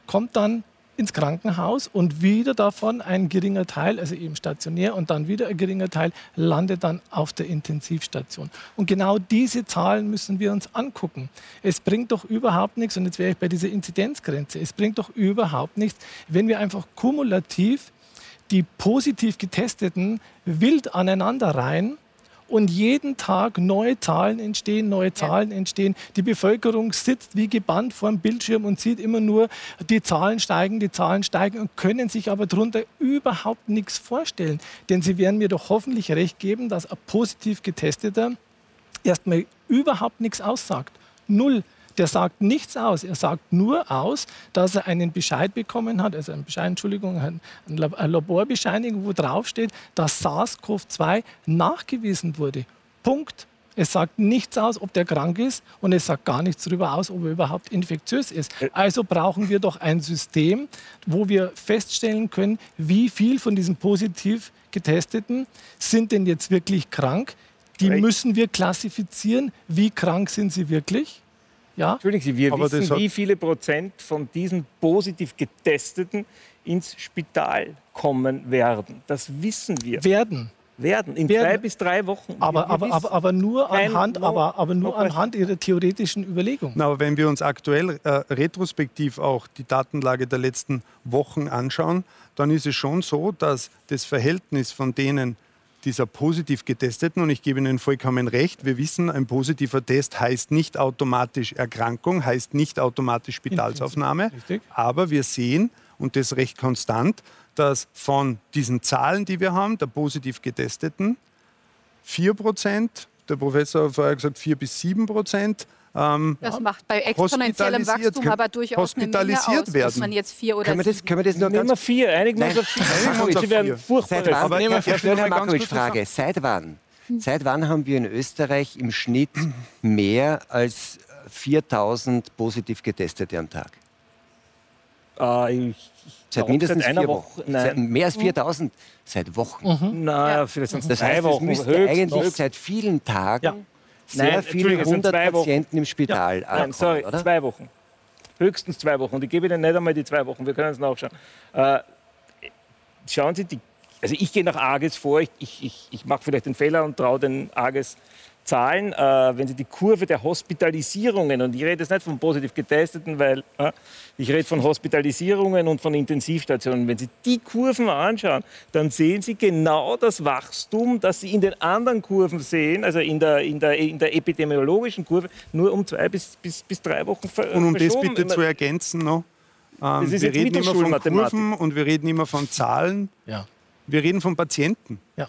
kommt dann ins Krankenhaus und wieder davon ein geringer Teil, also eben stationär und dann wieder ein geringer Teil, landet dann auf der Intensivstation. Und genau diese Zahlen müssen wir uns angucken. Es bringt doch überhaupt nichts, und jetzt wäre ich bei dieser Inzidenzgrenze, es bringt doch überhaupt nichts, wenn wir einfach kumulativ die positiv getesteten wild aneinander reihen und jeden Tag neue Zahlen entstehen, neue Zahlen ja. entstehen. Die Bevölkerung sitzt wie gebannt vor dem Bildschirm und sieht immer nur, die Zahlen steigen, die Zahlen steigen und können sich aber darunter überhaupt nichts vorstellen. Denn sie werden mir doch hoffentlich recht geben, dass ein positiv getesteter erstmal überhaupt nichts aussagt. Null der sagt nichts aus. Er sagt nur aus, dass er einen Bescheid bekommen hat, also eine Bescheid, Entschuldigung, eine Laborbescheinigung, wo drauf steht, dass SARS-CoV-2 nachgewiesen wurde. Punkt. Es sagt nichts aus, ob der krank ist und es sagt gar nichts darüber aus, ob er überhaupt infektiös ist. Also brauchen wir doch ein System, wo wir feststellen können, wie viel von diesen positiv Getesteten sind denn jetzt wirklich krank. Die müssen wir klassifizieren. Wie krank sind sie wirklich? Ja? Entschuldigen Sie, wir Aber wissen, wie viele Prozent von diesen positiv Getesteten ins Spital kommen werden. Das wissen wir. Werden. Werden, in werden. zwei bis drei Wochen. Aber, aber, aber, aber nur, anhand, no, aber, aber nur anhand Ihrer theoretischen Überlegungen. Na, aber wenn wir uns aktuell äh, retrospektiv auch die Datenlage der letzten Wochen anschauen, dann ist es schon so, dass das Verhältnis von denen, dieser positiv getesteten. Und ich gebe Ihnen vollkommen recht. Wir wissen, ein positiver Test heißt nicht automatisch Erkrankung, heißt nicht automatisch Spitalsaufnahme. Aber wir sehen, und das recht konstant, dass von diesen Zahlen, die wir haben, der positiv getesteten, 4 Prozent, der Professor hat vorher gesagt 4 bis 7 Prozent, ähm, das macht bei exponentiellem Wachstum aber durchaus hospitalisiert eine Menge aus, werden. man jetzt vier oder können wir das, können wir das nur Nehmen wir vier, einigen wir uns auf vier. Sie werden furchtbar. Seit wann, Herr, Herr, Herr Markovic, Frage, seit wann? Seit wann haben wir in Österreich im Schnitt mehr als 4000 positiv Getestete am Tag? Äh, ich, seit mindestens seit vier Woche. Wochen. Seit mehr als 4000 seit Wochen. Mhm. Naja, ja. vielleicht sind es das heißt, Wochen. Das müsste eigentlich seit vielen Tagen ja sehr Nein, viele hundert Patienten im Spital ja. Nein, sorry, oder? zwei Wochen. Höchstens zwei Wochen. Und ich gebe Ihnen nicht einmal die zwei Wochen, wir können es nachschauen. Äh, schauen Sie, die, also ich gehe nach AGES vor, ich, ich, ich mache vielleicht den Fehler und traue den AGES Zahlen, äh, wenn Sie die Kurve der Hospitalisierungen, und ich rede jetzt nicht von positiv Getesteten, weil äh, ich rede von Hospitalisierungen und von Intensivstationen, wenn Sie die Kurven anschauen, dann sehen Sie genau das Wachstum, das Sie in den anderen Kurven sehen, also in der, in der, in der epidemiologischen Kurve, nur um zwei bis, bis, bis drei Wochen ver Und um das bitte zu ergänzen noch, ähm, wir reden immer von Kurven und wir reden immer von Zahlen. Ja. Wir reden von Patienten. Ja.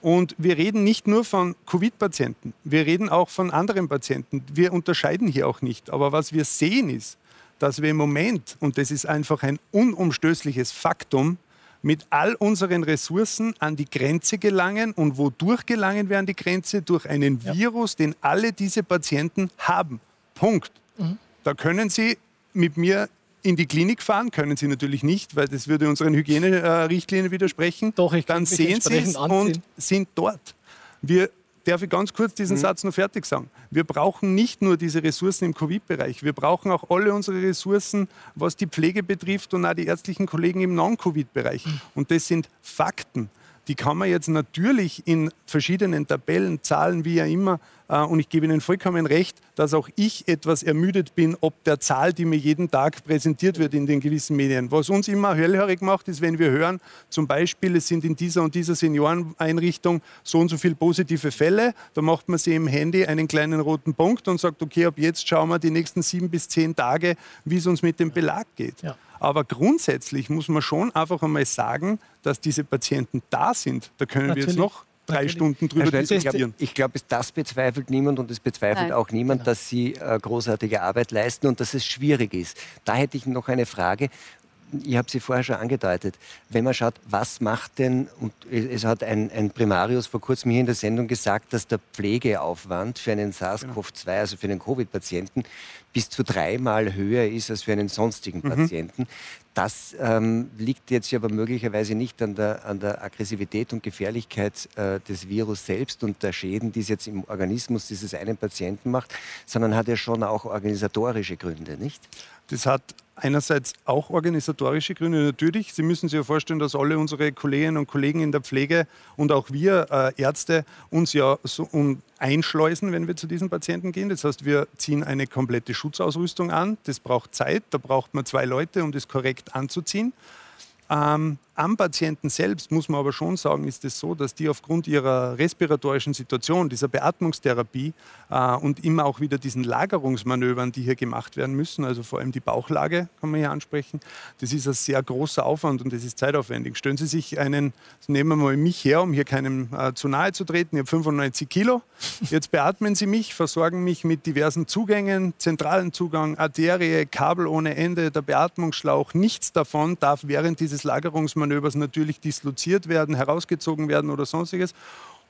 Und wir reden nicht nur von Covid-Patienten, wir reden auch von anderen Patienten. Wir unterscheiden hier auch nicht. Aber was wir sehen ist, dass wir im Moment, und das ist einfach ein unumstößliches Faktum, mit all unseren Ressourcen an die Grenze gelangen. Und wodurch gelangen wir an die Grenze? Durch einen ja. Virus, den alle diese Patienten haben. Punkt. Mhm. Da können Sie mit mir in die Klinik fahren, können Sie natürlich nicht, weil das würde unseren Hygienerichtlinien widersprechen. Doch, ich Dann sehen Sie es und sind dort. Wir darf ich ganz kurz diesen mhm. Satz noch fertig sagen. Wir brauchen nicht nur diese Ressourcen im Covid-Bereich, wir brauchen auch alle unsere Ressourcen, was die Pflege betrifft und auch die ärztlichen Kollegen im Non-Covid-Bereich. Mhm. Und das sind Fakten. Die kann man jetzt natürlich in verschiedenen Tabellen, Zahlen, wie ja immer, äh, und ich gebe Ihnen vollkommen recht, dass auch ich etwas ermüdet bin, ob der Zahl, die mir jeden Tag präsentiert wird in den gewissen Medien. Was uns immer hellhörig macht, ist, wenn wir hören, zum Beispiel, es sind in dieser und dieser Senioreneinrichtung so und so viele positive Fälle, da macht man sich im Handy einen kleinen roten Punkt und sagt, okay, ab jetzt schauen wir die nächsten sieben bis zehn Tage, wie es uns mit dem Belag geht. Ja. Aber grundsätzlich muss man schon einfach einmal sagen, dass diese Patienten da sind. Da können Natürlich. wir jetzt noch drei Natürlich. Stunden drüber diskutieren. Ich glaube, glaub, das bezweifelt niemand und es bezweifelt Nein. auch niemand, genau. dass Sie äh, großartige Arbeit leisten und dass es schwierig ist. Da hätte ich noch eine Frage ich habe sie vorher schon angedeutet, wenn man schaut, was macht denn, und es hat ein, ein Primarius vor kurzem hier in der Sendung gesagt, dass der Pflegeaufwand für einen SARS-CoV-2, also für einen Covid-Patienten, bis zu dreimal höher ist als für einen sonstigen mhm. Patienten. Das ähm, liegt jetzt aber möglicherweise nicht an der, an der Aggressivität und Gefährlichkeit äh, des Virus selbst und der Schäden, die es jetzt im Organismus dieses einen Patienten macht, sondern hat ja schon auch organisatorische Gründe, nicht? Das hat einerseits auch organisatorische Gründe natürlich. Sie müssen sich ja vorstellen, dass alle unsere Kolleginnen und Kollegen in der Pflege und auch wir äh, Ärzte uns ja so um einschleusen, wenn wir zu diesen Patienten gehen. Das heißt, wir ziehen eine komplette Schutzausrüstung an. Das braucht Zeit. Da braucht man zwei Leute, um das korrekt anzuziehen. Ähm, am Patienten selbst muss man aber schon sagen, ist es so, dass die aufgrund ihrer respiratorischen Situation, dieser Beatmungstherapie äh, und immer auch wieder diesen Lagerungsmanövern, die hier gemacht werden müssen, also vor allem die Bauchlage kann man hier ansprechen, das ist ein sehr großer Aufwand und das ist zeitaufwendig. Stellen Sie sich einen, nehmen wir mal mich her, um hier keinem äh, zu nahe zu treten, ich habe 95 Kilo, jetzt beatmen Sie mich, versorgen mich mit diversen Zugängen, zentralen Zugang, Arterie, Kabel ohne Ende, der Beatmungsschlauch, nichts davon darf während dieses Lagerungsmanövers Manövers natürlich disloziert werden, herausgezogen werden oder sonstiges.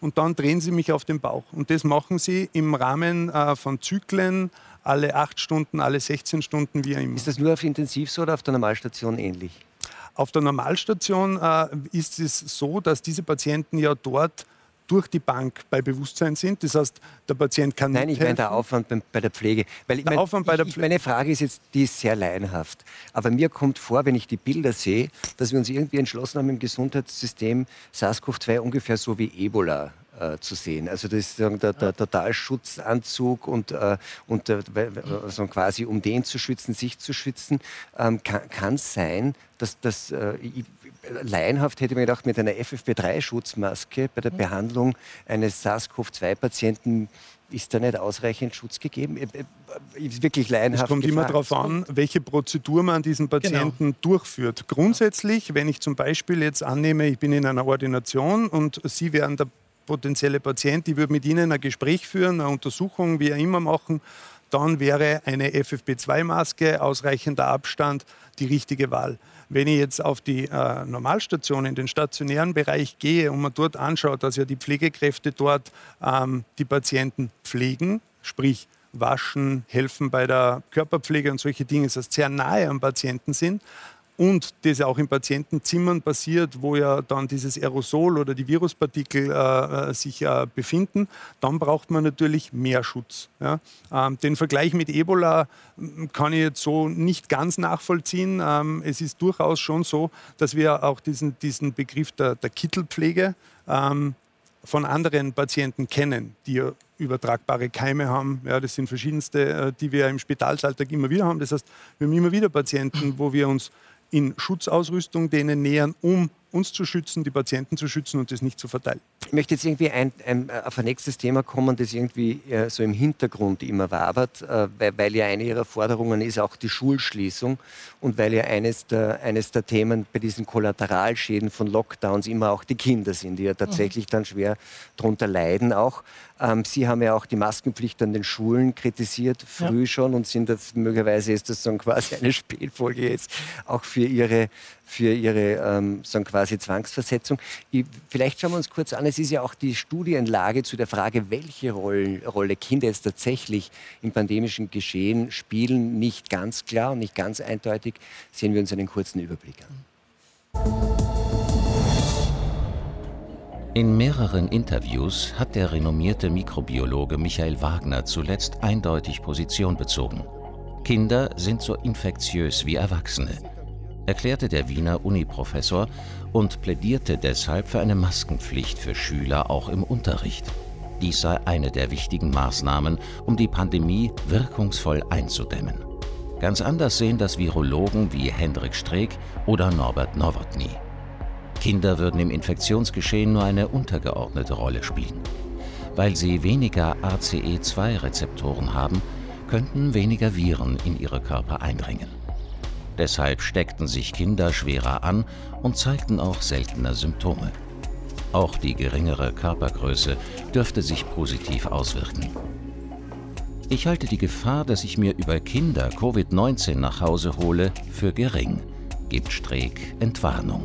Und dann drehen sie mich auf den Bauch. Und das machen sie im Rahmen äh, von Zyklen, alle acht Stunden, alle 16 Stunden, wie immer. Ist das nur auf Intensiv so oder auf der Normalstation ähnlich? Auf der Normalstation äh, ist es so, dass diese Patienten ja dort durch die Bank bei Bewusstsein sind. Das heißt, der Patient kann Nein, ich meine der Aufwand bei der Pflege. Weil ich der mein, Aufwand bei der ich, meine Frage ist jetzt, die ist sehr laienhaft. Aber mir kommt vor, wenn ich die Bilder sehe, dass wir uns irgendwie entschlossen haben, im Gesundheitssystem SARS-CoV-2 ungefähr so wie Ebola äh, zu sehen. Also das ist der, der Totalschutzanzug und, äh, und äh, also quasi um den zu schützen, sich zu schützen. Ähm, kann es sein, dass das, äh, laienhaft hätte ich mir gedacht, mit einer FFP3-Schutzmaske bei der mhm. Behandlung eines SARS-CoV-2-Patienten ist da nicht ausreichend Schutz gegeben? Äh, äh, ist wirklich laienhaft. Es kommt gefragt. immer darauf an, welche Prozedur man an diesen genau. Patienten genau. durchführt. Grundsätzlich, wenn ich zum Beispiel jetzt annehme, ich bin in einer Ordination und Sie wären der potenzielle Patient, ich würde mit Ihnen ein Gespräch führen, eine Untersuchung, wie auch immer machen, dann wäre eine FFP2-Maske, ausreichender Abstand, die richtige Wahl. Wenn ich jetzt auf die äh, Normalstation, in den stationären Bereich gehe und man dort anschaut, dass ja die Pflegekräfte dort ähm, die Patienten pflegen, sprich waschen, helfen bei der Körperpflege und solche Dinge, das heißt sehr nahe am Patienten sind, und das auch in Patientenzimmern passiert, wo ja dann dieses Aerosol oder die Viruspartikel äh, äh, sich äh, befinden, dann braucht man natürlich mehr Schutz. Ja? Ähm, den Vergleich mit Ebola hm, kann ich jetzt so nicht ganz nachvollziehen. Ähm, es ist durchaus schon so, dass wir auch diesen, diesen Begriff der, der Kittelpflege ähm, von anderen Patienten kennen, die übertragbare Keime haben. Ja, das sind verschiedenste, äh, die wir im Spitalsalltag immer wieder haben. Das heißt, wir haben immer wieder Patienten, wo wir uns in Schutzausrüstung denen nähern, um uns zu schützen, die Patienten zu schützen und das nicht zu verteilen. Ich möchte jetzt irgendwie ein, ein, auf ein nächstes Thema kommen, das irgendwie äh, so im Hintergrund immer wabert, äh, weil, weil, ja eine Ihrer Forderungen ist auch die Schulschließung und weil ja eines der, eines der Themen bei diesen Kollateralschäden von Lockdowns immer auch die Kinder sind, die ja tatsächlich dann schwer darunter leiden auch. Ähm, Sie haben ja auch die Maskenpflicht an den Schulen kritisiert, früh ja. schon, und sind das möglicherweise ist das so quasi eine Spielfolge jetzt auch für Ihre, für Ihre ähm, so quasi Zwangsversetzung. Ich, vielleicht schauen wir uns kurz an, es ist ja auch die Studienlage zu der Frage, welche Rolle, Rolle Kinder jetzt tatsächlich im pandemischen Geschehen spielen, nicht ganz klar und nicht ganz eindeutig. Sehen wir uns einen kurzen Überblick an. In mehreren Interviews hat der renommierte Mikrobiologe Michael Wagner zuletzt eindeutig Position bezogen. Kinder sind so infektiös wie Erwachsene, erklärte der Wiener Uniprofessor und plädierte deshalb für eine Maskenpflicht für Schüler auch im Unterricht. Dies sei eine der wichtigen Maßnahmen, um die Pandemie wirkungsvoll einzudämmen. Ganz anders sehen das Virologen wie Hendrik Streeck oder Norbert Nowotny. Kinder würden im Infektionsgeschehen nur eine untergeordnete Rolle spielen. Weil sie weniger ACE2-Rezeptoren haben, könnten weniger Viren in ihre Körper eindringen. Deshalb steckten sich Kinder schwerer an und zeigten auch seltener Symptome. Auch die geringere Körpergröße dürfte sich positiv auswirken. Ich halte die Gefahr, dass ich mir über Kinder Covid-19 nach Hause hole, für gering, gibt Streeck Entwarnung.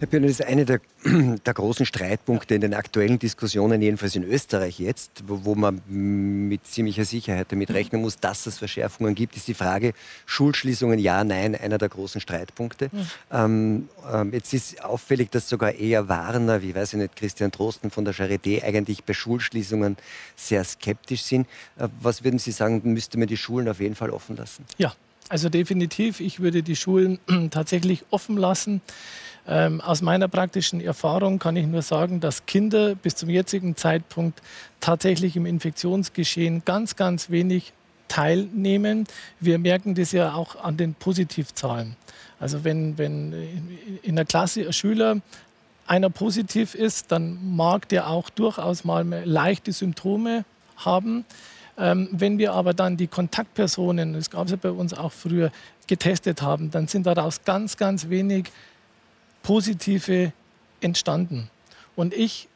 Herr Björn, das ist einer der, der, großen Streitpunkte in den aktuellen Diskussionen, jedenfalls in Österreich jetzt, wo, wo, man mit ziemlicher Sicherheit damit rechnen muss, dass es Verschärfungen gibt, ist die Frage Schulschließungen, ja, nein, einer der großen Streitpunkte. Mhm. Ähm, ähm, jetzt ist auffällig, dass sogar eher Warner, wie weiß ich nicht, Christian Drosten von der Charité, eigentlich bei Schulschließungen sehr skeptisch sind. Äh, was würden Sie sagen, müsste man die Schulen auf jeden Fall offen lassen? Ja, also definitiv, ich würde die Schulen tatsächlich offen lassen. Ähm, aus meiner praktischen Erfahrung kann ich nur sagen, dass Kinder bis zum jetzigen Zeitpunkt tatsächlich im Infektionsgeschehen ganz, ganz wenig teilnehmen. Wir merken das ja auch an den Positivzahlen. Also wenn, wenn in der Klasse ein Schüler einer positiv ist, dann mag der auch durchaus mal leichte Symptome haben. Ähm, wenn wir aber dann die Kontaktpersonen, das gab es ja bei uns auch früher, getestet haben, dann sind daraus ganz, ganz wenig positive entstanden. Und ich,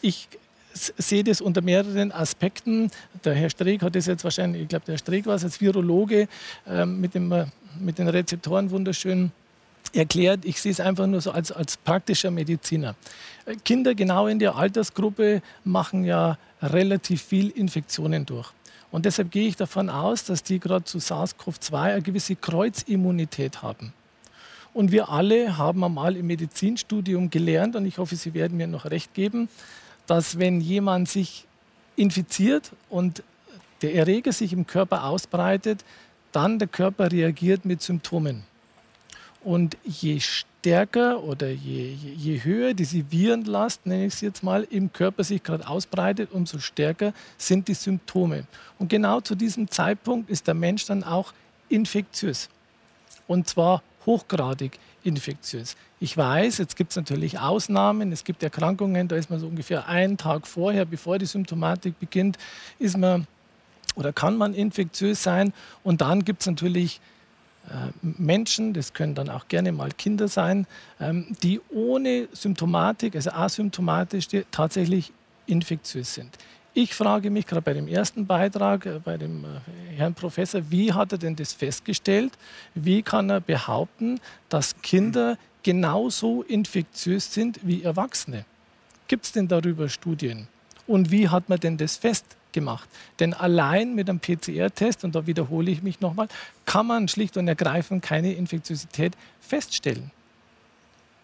ich sehe das unter mehreren Aspekten. Der Herr Streeck hat das jetzt wahrscheinlich, ich glaube, der Herr Streeck war es als Virologe ähm, mit, dem, mit den Rezeptoren wunderschön erklärt. Ich sehe es einfach nur so als, als praktischer Mediziner. Kinder genau in der Altersgruppe machen ja relativ viel Infektionen durch. Und deshalb gehe ich davon aus, dass die gerade zu SARS-CoV-2 eine gewisse Kreuzimmunität haben. Und wir alle haben einmal im Medizinstudium gelernt, und ich hoffe, Sie werden mir noch recht geben, dass wenn jemand sich infiziert und der Erreger sich im Körper ausbreitet, dann der Körper reagiert mit Symptomen. Und je stärker oder je, je, höher diese Virenlast, nenne ich es jetzt mal, im Körper sich gerade ausbreitet, umso stärker sind die Symptome. Und genau zu diesem Zeitpunkt ist der Mensch dann auch infektiös. Und zwar hochgradig infektiös. Ich weiß, jetzt gibt es natürlich Ausnahmen. Es gibt Erkrankungen, da ist man so ungefähr einen Tag vorher, bevor die Symptomatik beginnt, ist man oder kann man infektiös sein. Und dann gibt es natürlich äh, Menschen, das können dann auch gerne mal Kinder sein, ähm, die ohne Symptomatik, also asymptomatisch, tatsächlich infektiös sind. Ich frage mich gerade bei dem ersten Beitrag, äh, bei dem äh, Herrn Professor, wie hat er denn das festgestellt? Wie kann er behaupten, dass Kinder genauso infektiös sind wie Erwachsene? Gibt es denn darüber Studien? Und wie hat man denn das festgemacht? Denn allein mit einem PCR-Test, und da wiederhole ich mich nochmal, kann man schlicht und ergreifend keine Infektiosität feststellen.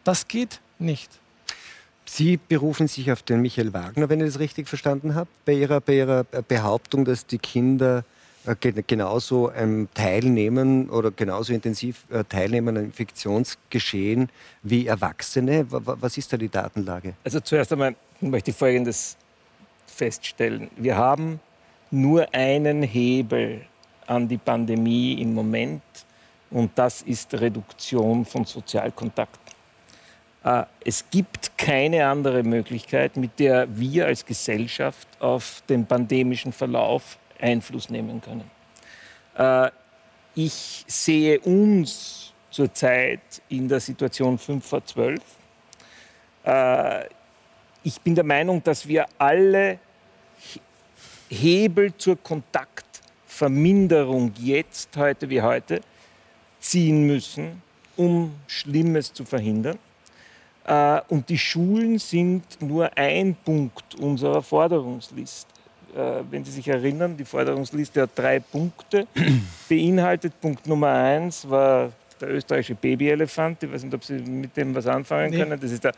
Das geht nicht. Sie berufen sich auf den Michael Wagner, wenn ich das richtig verstanden habe, bei Ihrer, bei ihrer Behauptung, dass die Kinder äh, genauso ähm, teilnehmen oder genauso intensiv äh, teilnehmen am Infektionsgeschehen wie Erwachsene. Was ist da die Datenlage? Also zuerst einmal möchte ich Folgendes feststellen. Wir haben nur einen Hebel an die Pandemie im Moment, Und das ist Reduktion von Sozialkontakten. Äh, es gibt keine andere Möglichkeit, mit der wir als Gesellschaft auf den pandemischen Verlauf Einfluss nehmen können. Äh, ich sehe uns zurzeit in der Situation 5 vor 12. Äh, ich bin der Meinung, dass wir alle Hebel zur Kontaktverminderung jetzt, heute wie heute, ziehen müssen, um Schlimmes zu verhindern. Äh, und die Schulen sind nur ein Punkt unserer Forderungsliste. Äh, wenn Sie sich erinnern, die Forderungsliste hat drei Punkte beinhaltet. Punkt Nummer eins war der österreichische Babyelefant. Ich weiß nicht, ob Sie mit dem was anfangen nee. können. Das ist der,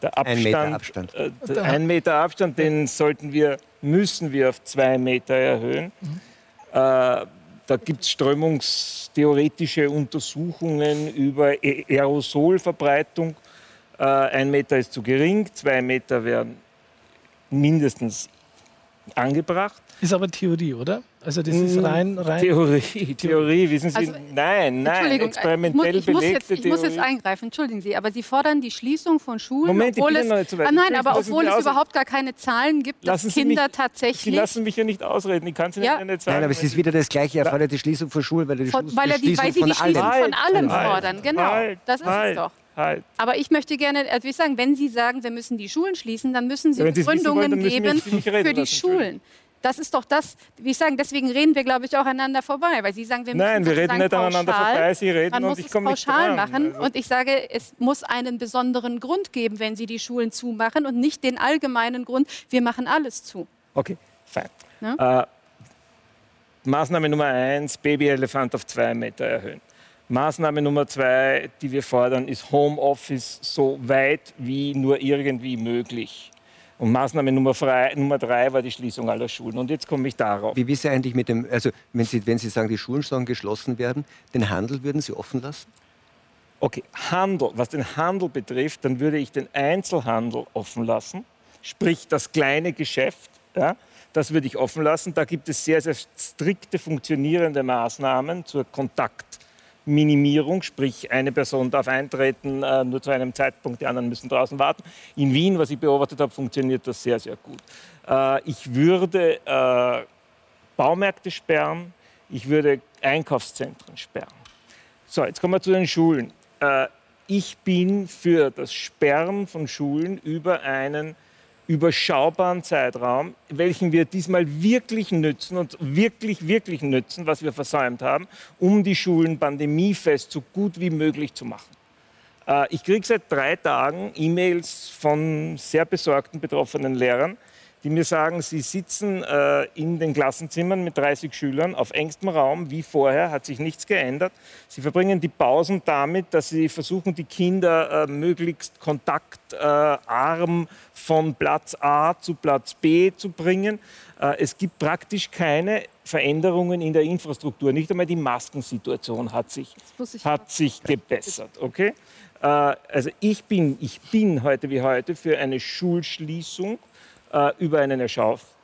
der Abstand. Ein Meter Abstand. Äh, der, ein Meter Abstand, den sollten wir, müssen wir auf zwei Meter erhöhen. Mhm. Äh, da gibt es strömungstheoretische Untersuchungen über Aerosolverbreitung. Äh, ein Meter ist zu gering, zwei Meter wären mindestens angebracht. Ist aber Theorie, oder? Also das ist rein, rein Theorie, Theorie, wissen Sie? Also, nein, nein, experimentell ich muss, ich muss jetzt, Ich muss jetzt eingreifen, entschuldigen Sie, aber Sie fordern die Schließung von Schulen, Moment, obwohl es, so ah, nein, aber obwohl es überhaupt gar keine Zahlen gibt, lassen dass Kinder mich, tatsächlich... Sie lassen mich ja nicht ausreden, ich kann Sie ja. nicht sagen. Nein, aber es ist wieder das Gleiche, er fordert die Schließung von Schulen, weil, die von, weil, er die, weil Sie die Schließung von allem, von allem fordern, genau, halt, das ist halt. es doch. Halt. Aber ich möchte gerne, also ich sagen, wenn Sie sagen, wir müssen die Schulen schließen, dann müssen Sie ja, Begründungen geben für die Schulen. Das ist doch das, wie ich sagen, deswegen reden wir, glaube ich, auch aneinander vorbei, weil Sie sagen, wir müssen Nein, wir reden nicht pauschal, aneinander vorbei, Sie reden man muss und ich komme nicht pauschal machen. Also. Und ich sage, es muss einen besonderen Grund geben, wenn Sie die Schulen zumachen und nicht den allgemeinen Grund, wir machen alles zu. Okay, fein. Ja? Äh, Maßnahme Nummer eins, Babyelefant auf zwei Meter erhöhen. Maßnahme Nummer zwei, die wir fordern, ist Homeoffice so weit wie nur irgendwie möglich. Und Maßnahme Nummer, frei, Nummer drei war die Schließung aller Schulen. Und jetzt komme ich darauf. Wie ist eigentlich mit dem, also wenn Sie, wenn Sie sagen, die Schulen sollen geschlossen werden, den Handel würden Sie offen lassen? Okay, Handel, was den Handel betrifft, dann würde ich den Einzelhandel offen lassen, sprich das kleine Geschäft, ja, das würde ich offen lassen. Da gibt es sehr, sehr strikte funktionierende Maßnahmen zur Kontakt. Minimierung, sprich eine Person darf eintreten äh, nur zu einem Zeitpunkt, die anderen müssen draußen warten. In Wien, was ich beobachtet habe, funktioniert das sehr, sehr gut. Äh, ich würde äh, Baumärkte sperren, ich würde Einkaufszentren sperren. So, jetzt kommen wir zu den Schulen. Ich bin für das Sperren von Schulen über einen überschaubaren Zeitraum, welchen wir diesmal wirklich nützen und wirklich, wirklich nützen, was wir versäumt haben, um die Schulen pandemiefest so gut wie möglich zu machen. Äh, ich kriege seit drei Tagen E-Mails von sehr besorgten betroffenen Lehrern, die mir sagen, sie sitzen äh, in den Klassenzimmern mit 30 Schülern auf engstem Raum, wie vorher, hat sich nichts geändert. Sie verbringen die Pausen damit, dass sie versuchen, die Kinder äh, möglichst kontaktarm von Platz A zu Platz B zu bringen. Äh, es gibt praktisch keine Veränderungen in der Infrastruktur. Nicht einmal die Maskensituation hat sich, hat sich gebessert. Okay? Äh, also ich bin, ich bin heute wie heute für eine Schulschließung äh, über einen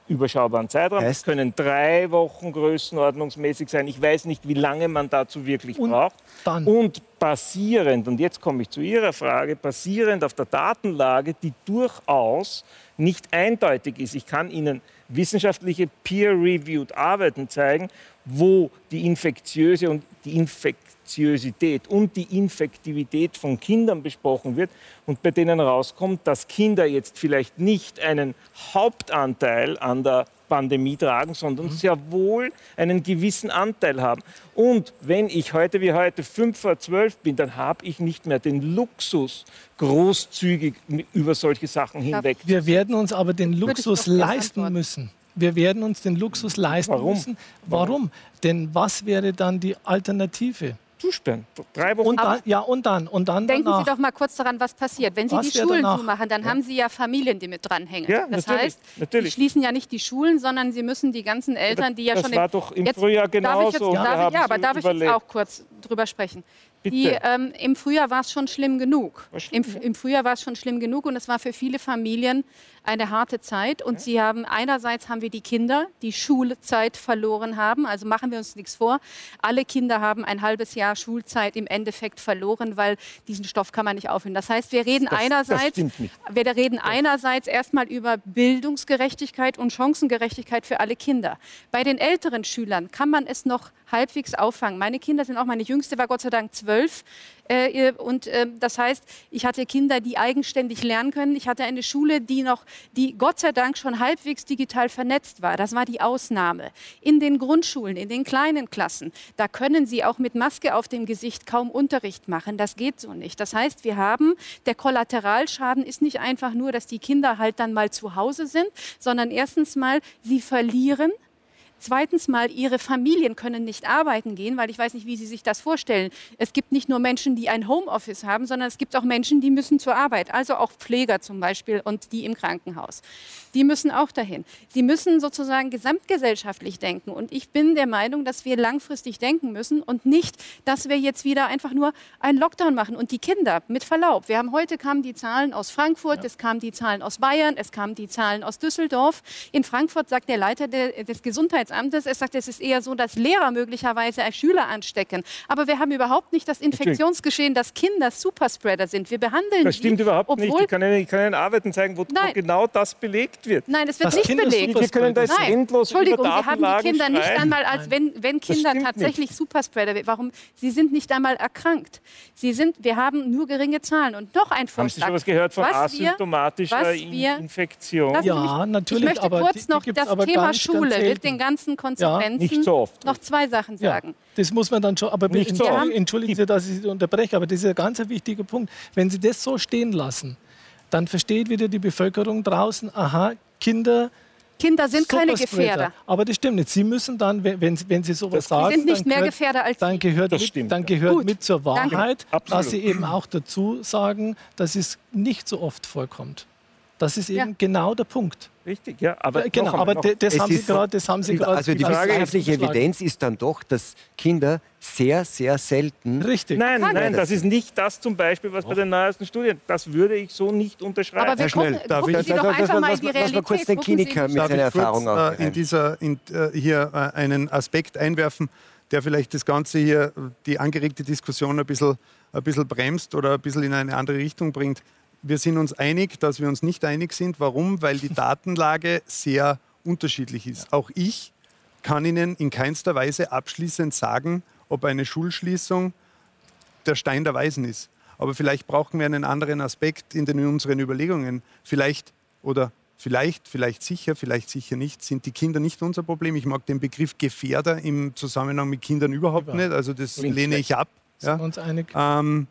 überschaubaren Zeitraum. Es können drei Wochen größenordnungsmäßig sein. Ich weiß nicht, wie lange man dazu wirklich und braucht. Dann. Und basierend, und jetzt komme ich zu Ihrer Frage, basierend auf der Datenlage, die durchaus nicht eindeutig ist. Ich kann Ihnen wissenschaftliche peer-reviewed Arbeiten zeigen, wo die infektiöse und die Infekt Infektiosität und die Infektivität von Kindern besprochen wird und bei denen rauskommt, dass Kinder jetzt vielleicht nicht einen Hauptanteil an der Pandemie tragen, sondern mhm. sehr wohl einen gewissen Anteil haben. Und wenn ich heute wie heute 5 vor 12 bin, dann habe ich nicht mehr den Luxus, großzügig über solche Sachen hinweg. Wir werden uns aber den Luxus leisten müssen. Wir werden uns den Luxus leisten Warum? müssen. Warum? Denn was wäre dann die Alternative? zusperren. Drei Wochen. Und dann, ja, und dann. Und dann Denken danach. Sie doch mal kurz daran, was passiert. Wenn Sie was die Schulen danach? zumachen, dann ja. haben Sie ja Familien, die mit dranhängen. Ja, das natürlich, heißt, natürlich. Sie schließen ja nicht die Schulen, sondern Sie müssen die ganzen Eltern, die ja das schon... Das war doch im jetzt, Frühjahr genauso. Darf jetzt, darf, ja, aber darf ich jetzt auch kurz drüber sprechen? Die, ähm, Im Frühjahr war es schon schlimm genug. Im, Im, Frühjahr war es schon schlimm genug und es war für viele Familien eine harte Zeit. Und ja. sie haben einerseits haben wir die Kinder, die Schulzeit verloren haben. Also machen wir uns nichts vor. Alle Kinder haben ein halbes Jahr Schulzeit im Endeffekt verloren, weil diesen Stoff kann man nicht aufhören. Das heißt, wir reden das, einerseits, das wir reden ja. einerseits erstmal über Bildungsgerechtigkeit und Chancengerechtigkeit für alle Kinder. Bei den älteren Schülern kann man es noch halbwegs auffangen. Meine Kinder sind auch, meine jüngste war Gott sei Dank zwölf. Äh, und äh, das heißt, ich hatte Kinder, die eigenständig lernen können. Ich hatte eine Schule, die noch, die Gott sei Dank schon halbwegs digital vernetzt war. Das war die Ausnahme. In den Grundschulen, in den kleinen Klassen, da können sie auch mit Maske auf dem Gesicht kaum Unterricht machen. Das geht so nicht. Das heißt, wir haben, der Kollateralschaden ist nicht einfach nur, dass die Kinder halt dann mal zu Hause sind, sondern erstens mal, sie verlieren Zweitens mal, ihre Familien können nicht arbeiten gehen, weil ich weiß nicht, wie Sie sich das vorstellen. Es gibt nicht nur Menschen, die ein Homeoffice haben, sondern es gibt auch Menschen, die müssen zur Arbeit, also auch Pfleger zum Beispiel und die im Krankenhaus. Die müssen auch dahin. Sie müssen sozusagen gesamtgesellschaftlich denken. Und ich bin der Meinung, dass wir langfristig denken müssen und nicht, dass wir jetzt wieder einfach nur einen Lockdown machen. Und die Kinder, mit Verlaub, wir haben heute kamen die Zahlen aus Frankfurt, ja. es kamen die Zahlen aus Bayern, es kamen die Zahlen aus Düsseldorf. In Frankfurt sagt der Leiter des Gesundheitsamtes, Gesundheitsamtes. Er sagt, es ist eher so, dass Lehrer möglicherweise als Schüler anstecken. Aber wir haben überhaupt nicht das Infektionsgeschehen, dass Kinder Superspreader sind. Wir behandeln Das stimmt die, überhaupt nicht. Ich kann Ihnen, ich kann Ihnen Arbeiten zeigen, wo, wo, genau das belegt wird. Nein, das wird das nicht Kinder belegt. Wir können das Nein. endlos Entschuldigung, wir haben die Kinder schreien. nicht einmal, als wenn, wenn Kinder tatsächlich nicht. Superspreader werden. Warum? Sie sind nicht einmal erkrankt. Sie sind, wir haben nur geringe Zahlen. Und noch ein Vorschlag. Haben Sie schon was gehört von was asymptomatischer wir, Infektion? Ja, natürlich. Ich möchte kurz noch das Thema Schule mit den ganzen ganzen Konsequenzen ja, so noch zwei Sachen sagen. Ja, das muss man dann schon, aber nicht so entschuldigen Sie, dass ich Sie unterbreche, aber das ist ein ganz wichtiger Punkt. Wenn Sie das so stehen lassen, dann versteht wieder die Bevölkerung draußen, aha, Kinder Kinder sind keine Gefährder. Aber das stimmt nicht. Sie müssen dann, wenn, wenn Sie sowas sagen, Sie sind nicht mehr gehört, Gefährder als dann gehört, mit, dann gehört mit zur Wahrheit, dass Sie eben auch dazu sagen, dass es nicht so oft vorkommt. Das ist eben ja. genau der Punkt. Richtig, ja. Aber, genau, aber das, haben Sie grad, das haben Sie gerade. Also die wissenschaftliche Evidenz ist dann doch, dass Kinder sehr, sehr selten. Richtig. Nein, nein, nein das ist nicht das zum Beispiel, was bei den neuesten Studien. Das würde ich so nicht unterschreiben. Aber wir schnell, gucken, darf ich, Sie doch einfach mal die Realität. Lass kurz den Kliniker mit seiner Erfahrung kurz, äh, in dieser in, äh, hier äh, einen Aspekt einwerfen, der vielleicht das Ganze hier, die angeregte Diskussion ein bisschen, ein bisschen bremst oder ein bisschen in eine andere Richtung bringt wir sind uns einig, dass wir uns nicht einig sind. Warum? Weil die Datenlage sehr unterschiedlich ist. Auch ich kann Ihnen in keinster Weise abschließend sagen, ob eine Schulschließung der Stein der Weisen ist. Aber vielleicht brauchen wir einen anderen Aspekt in, den, in unseren Überlegungen. Vielleicht oder vielleicht, vielleicht sicher, vielleicht sicher nicht, sind die Kinder nicht unser Problem. Ich mag den Begriff Gefährder im Zusammenhang mit Kindern überhaupt Über. nicht. Also das lehne ich ab. Sind ja. wir uns einig? Ähm,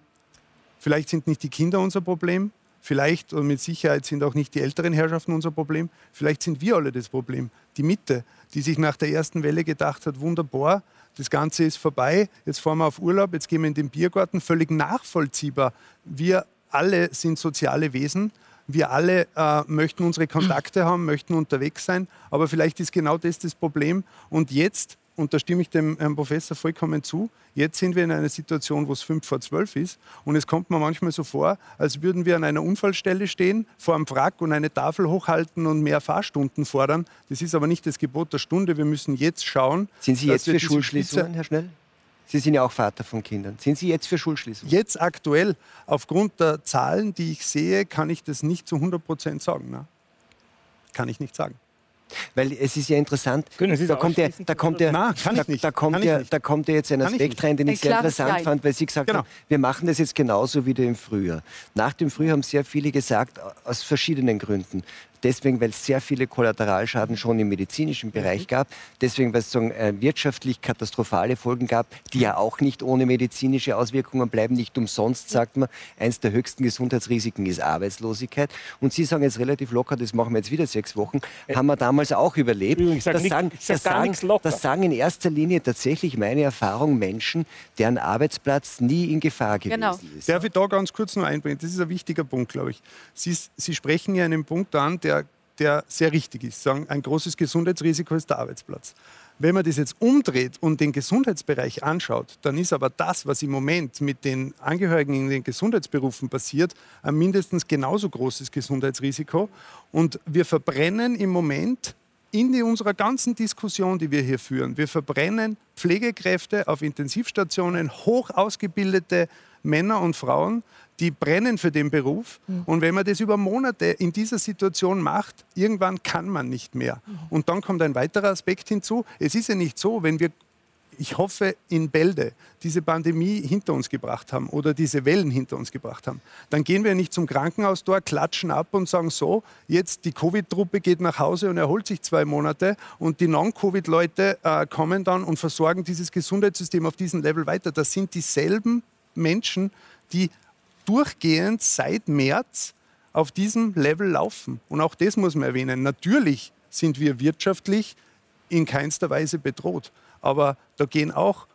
vielleicht sind nicht die Kinder unser Problem. Vielleicht und mit Sicherheit sind auch nicht die älteren Herrschaften unser Problem. Vielleicht sind wir alle das Problem. Die Mitte, die sich nach der ersten Welle gedacht hat, wunderbar, das Ganze ist vorbei, jetzt fahren wir auf Urlaub, jetzt gehen wir in den Biergarten, völlig nachvollziehbar. Wir alle sind soziale Wesen. Wir alle äh, möchten unsere Kontakte haben, möchten unterwegs sein, aber vielleicht ist genau das das Problem. Und jetzt und da stimme ich dem Herrn Professor vollkommen zu, jetzt sind wir in einer Situation, wo es fünf vor zwölf ist und es kommt mir manchmal so vor, als würden wir an einer Unfallstelle stehen, vor einem Wrack und eine Tafel hochhalten und mehr Fahrstunden fordern. Das ist aber nicht das Gebot der Stunde. Wir müssen jetzt schauen. Sind Sie jetzt für Schulschließungen, Herr Schnell? Sie sind ja auch Vater von Kindern. Sind Sie jetzt für Schulschließungen? Jetzt aktuell, aufgrund der Zahlen, die ich sehe, kann ich das nicht zu 100 Prozent sagen. Ne? Kann ich nicht sagen. Weil es ist ja interessant, Können Sie da kommt ja, da kommt ja, Nein, kann da, nicht. Da kommt ja, da kommt ja jetzt ein Aspekt rein, den ich sehr interessant Nein. fand, weil Sie gesagt genau. haben, wir machen das jetzt genauso wie im Frühjahr. Nach dem Frühjahr haben sehr viele gesagt, aus verschiedenen Gründen deswegen, weil es sehr viele Kollateralschaden schon im medizinischen Bereich mhm. gab, deswegen, weil es so, äh, wirtschaftlich katastrophale Folgen gab, die ja auch nicht ohne medizinische Auswirkungen bleiben. Nicht umsonst sagt man, eines der höchsten Gesundheitsrisiken ist Arbeitslosigkeit. Und Sie sagen jetzt relativ locker, das machen wir jetzt wieder sechs Wochen, äh, haben wir damals auch überlebt. Ich sag das, nicht, sagen, das, sagen, das sagen in erster Linie tatsächlich meine Erfahrung Menschen, deren Arbeitsplatz nie in Gefahr gewesen genau. ist. Darf ich da ganz kurz noch einbringen? Das ist ein wichtiger Punkt, glaube ich. Sie, Sie sprechen ja einen Punkt an, der der, sehr richtig ist. Sagen, ein großes Gesundheitsrisiko ist der Arbeitsplatz. Wenn man das jetzt umdreht und den Gesundheitsbereich anschaut, dann ist aber das, was im Moment mit den Angehörigen in den Gesundheitsberufen passiert, ein mindestens genauso großes Gesundheitsrisiko. Und wir verbrennen im Moment in unserer ganzen Diskussion, die wir hier führen, wir verbrennen Pflegekräfte auf Intensivstationen, hoch ausgebildete Männer und Frauen, die brennen für den Beruf. Mhm. Und wenn man das über Monate in dieser Situation macht, irgendwann kann man nicht mehr. Mhm. Und dann kommt ein weiterer Aspekt hinzu. Es ist ja nicht so, wenn wir ich hoffe, in Bälde diese Pandemie hinter uns gebracht haben oder diese Wellen hinter uns gebracht haben, dann gehen wir nicht zum Krankenhaus dort, klatschen ab und sagen so, jetzt die Covid-Truppe geht nach Hause und erholt sich zwei Monate und die Non-Covid-Leute äh, kommen dann und versorgen dieses Gesundheitssystem auf diesem Level weiter. Das sind dieselben Menschen, die durchgehend seit März auf diesem Level laufen. Und auch das muss man erwähnen. Natürlich sind wir wirtschaftlich in keinster Weise bedroht. Aber da gehen auch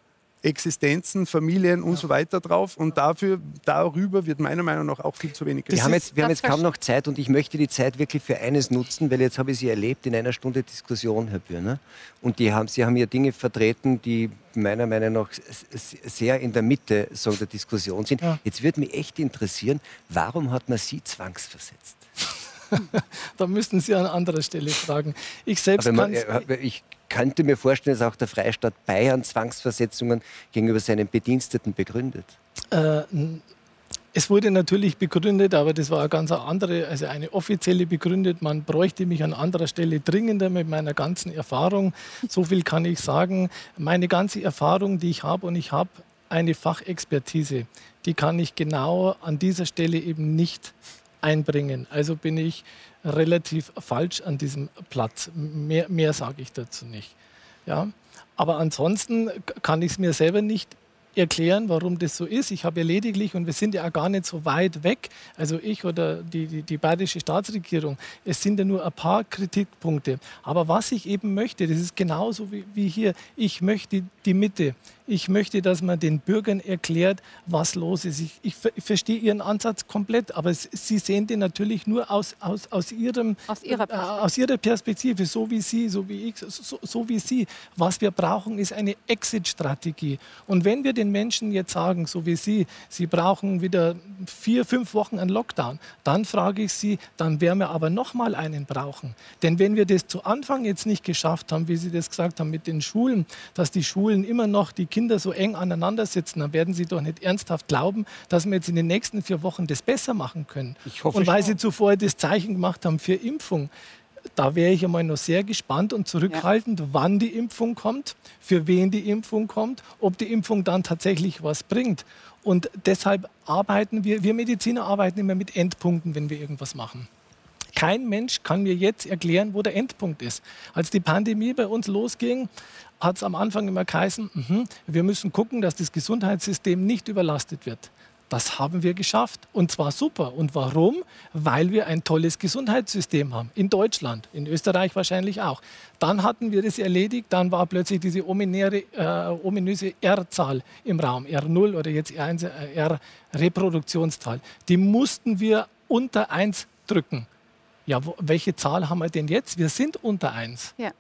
Existenzen, Familien und so weiter drauf. Und dafür, darüber wird meiner Meinung nach auch viel zu wenig geredet. Wir haben jetzt, wir haben jetzt kaum noch Zeit und ich möchte die Zeit wirklich für eines nutzen, weil jetzt habe ich Sie erlebt in einer Stunde Diskussion, Herr Bürner. Und die haben, Sie haben hier Dinge vertreten, die meiner Meinung nach sehr in der Mitte so der Diskussion sind. Ja. Jetzt würde mich echt interessieren, warum hat man Sie zwangsversetzt? da müssten Sie an anderer Stelle fragen. Ich selbst kann ich könnte mir vorstellen, dass auch der Freistaat Bayern Zwangsversetzungen gegenüber seinen Bediensteten begründet. Äh, es wurde natürlich begründet, aber das war eine ganz andere, also eine offizielle begründet. Man bräuchte mich an anderer Stelle dringender mit meiner ganzen Erfahrung. So viel kann ich sagen. Meine ganze Erfahrung, die ich habe, und ich habe eine Fachexpertise, die kann ich genau an dieser Stelle eben nicht einbringen. Also bin ich relativ falsch an diesem Platz. Mehr, mehr sage ich dazu nicht. Ja? Aber ansonsten kann ich es mir selber nicht erklären, warum das so ist. Ich habe ja lediglich, und wir sind ja auch gar nicht so weit weg, also ich oder die, die, die bayerische Staatsregierung, es sind ja nur ein paar Kritikpunkte. Aber was ich eben möchte, das ist genauso wie, wie hier, ich möchte die Mitte. Ich möchte, dass man den Bürgern erklärt, was los ist. Ich, ich, ich verstehe Ihren Ansatz komplett, aber Sie sehen den natürlich nur aus, aus, aus, ihrem, aus, ihrer äh, aus Ihrer Perspektive, so wie Sie, so wie ich, so, so wie Sie. Was wir brauchen, ist eine Exit-Strategie. Und wenn wir den Menschen jetzt sagen, so wie Sie, Sie brauchen wieder vier, fünf Wochen einen Lockdown, dann frage ich Sie, dann werden wir aber noch mal einen brauchen. Denn wenn wir das zu Anfang jetzt nicht geschafft haben, wie Sie das gesagt haben mit den Schulen, dass die Schulen immer noch die Kinder so eng aneinander sitzen, dann werden Sie doch nicht ernsthaft glauben, dass wir jetzt in den nächsten vier Wochen das besser machen können. Hoffe, und weil Sie zuvor das Zeichen gemacht haben für Impfung, da wäre ich einmal noch sehr gespannt und zurückhaltend, ja. wann die Impfung kommt, für wen die Impfung kommt, ob die Impfung dann tatsächlich was bringt. Und deshalb arbeiten wir, wir Mediziner arbeiten immer mit Endpunkten, wenn wir irgendwas machen. Kein Mensch kann mir jetzt erklären, wo der Endpunkt ist. Als die Pandemie bei uns losging, hat es am Anfang immer geheißen, mh, wir müssen gucken, dass das Gesundheitssystem nicht überlastet wird. Das haben wir geschafft und zwar super. Und warum? Weil wir ein tolles Gesundheitssystem haben. In Deutschland, in Österreich wahrscheinlich auch. Dann hatten wir das erledigt, dann war plötzlich diese ominäre, äh, ominöse R-Zahl im Raum, R0 oder jetzt R1, äh, R-Reproduktionszahl. Die mussten wir unter 1 drücken. Ja, welche Zahl haben wir denn jetzt? Wir sind unter 1. Ja.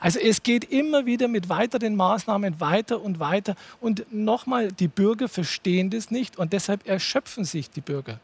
Also es geht immer wieder mit weiteren Maßnahmen weiter und weiter. Und nochmal, die Bürger verstehen das nicht und deshalb erschöpfen sich die Bürger.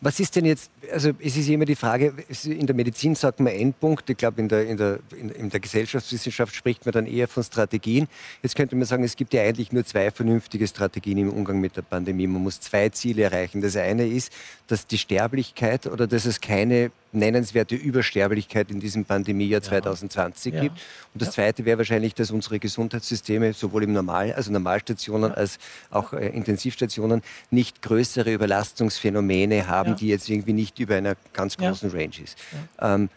Was ist denn jetzt, also es ist immer die Frage, in der Medizin sagt man Endpunkt, ich glaube in der, in, der, in der Gesellschaftswissenschaft spricht man dann eher von Strategien. Jetzt könnte man sagen, es gibt ja eigentlich nur zwei vernünftige Strategien im Umgang mit der Pandemie. Man muss zwei Ziele erreichen. Das eine ist, dass die Sterblichkeit oder dass es keine nennenswerte Übersterblichkeit in diesem Pandemiejahr ja. 2020 ja. gibt. Und das. Zweite wäre wahrscheinlich, dass unsere Gesundheitssysteme sowohl im Normal, also Normalstationen als auch äh, Intensivstationen nicht größere Überlastungsphänomene haben, die jetzt irgendwie nicht über einer ganz großen Range ist. Ähm,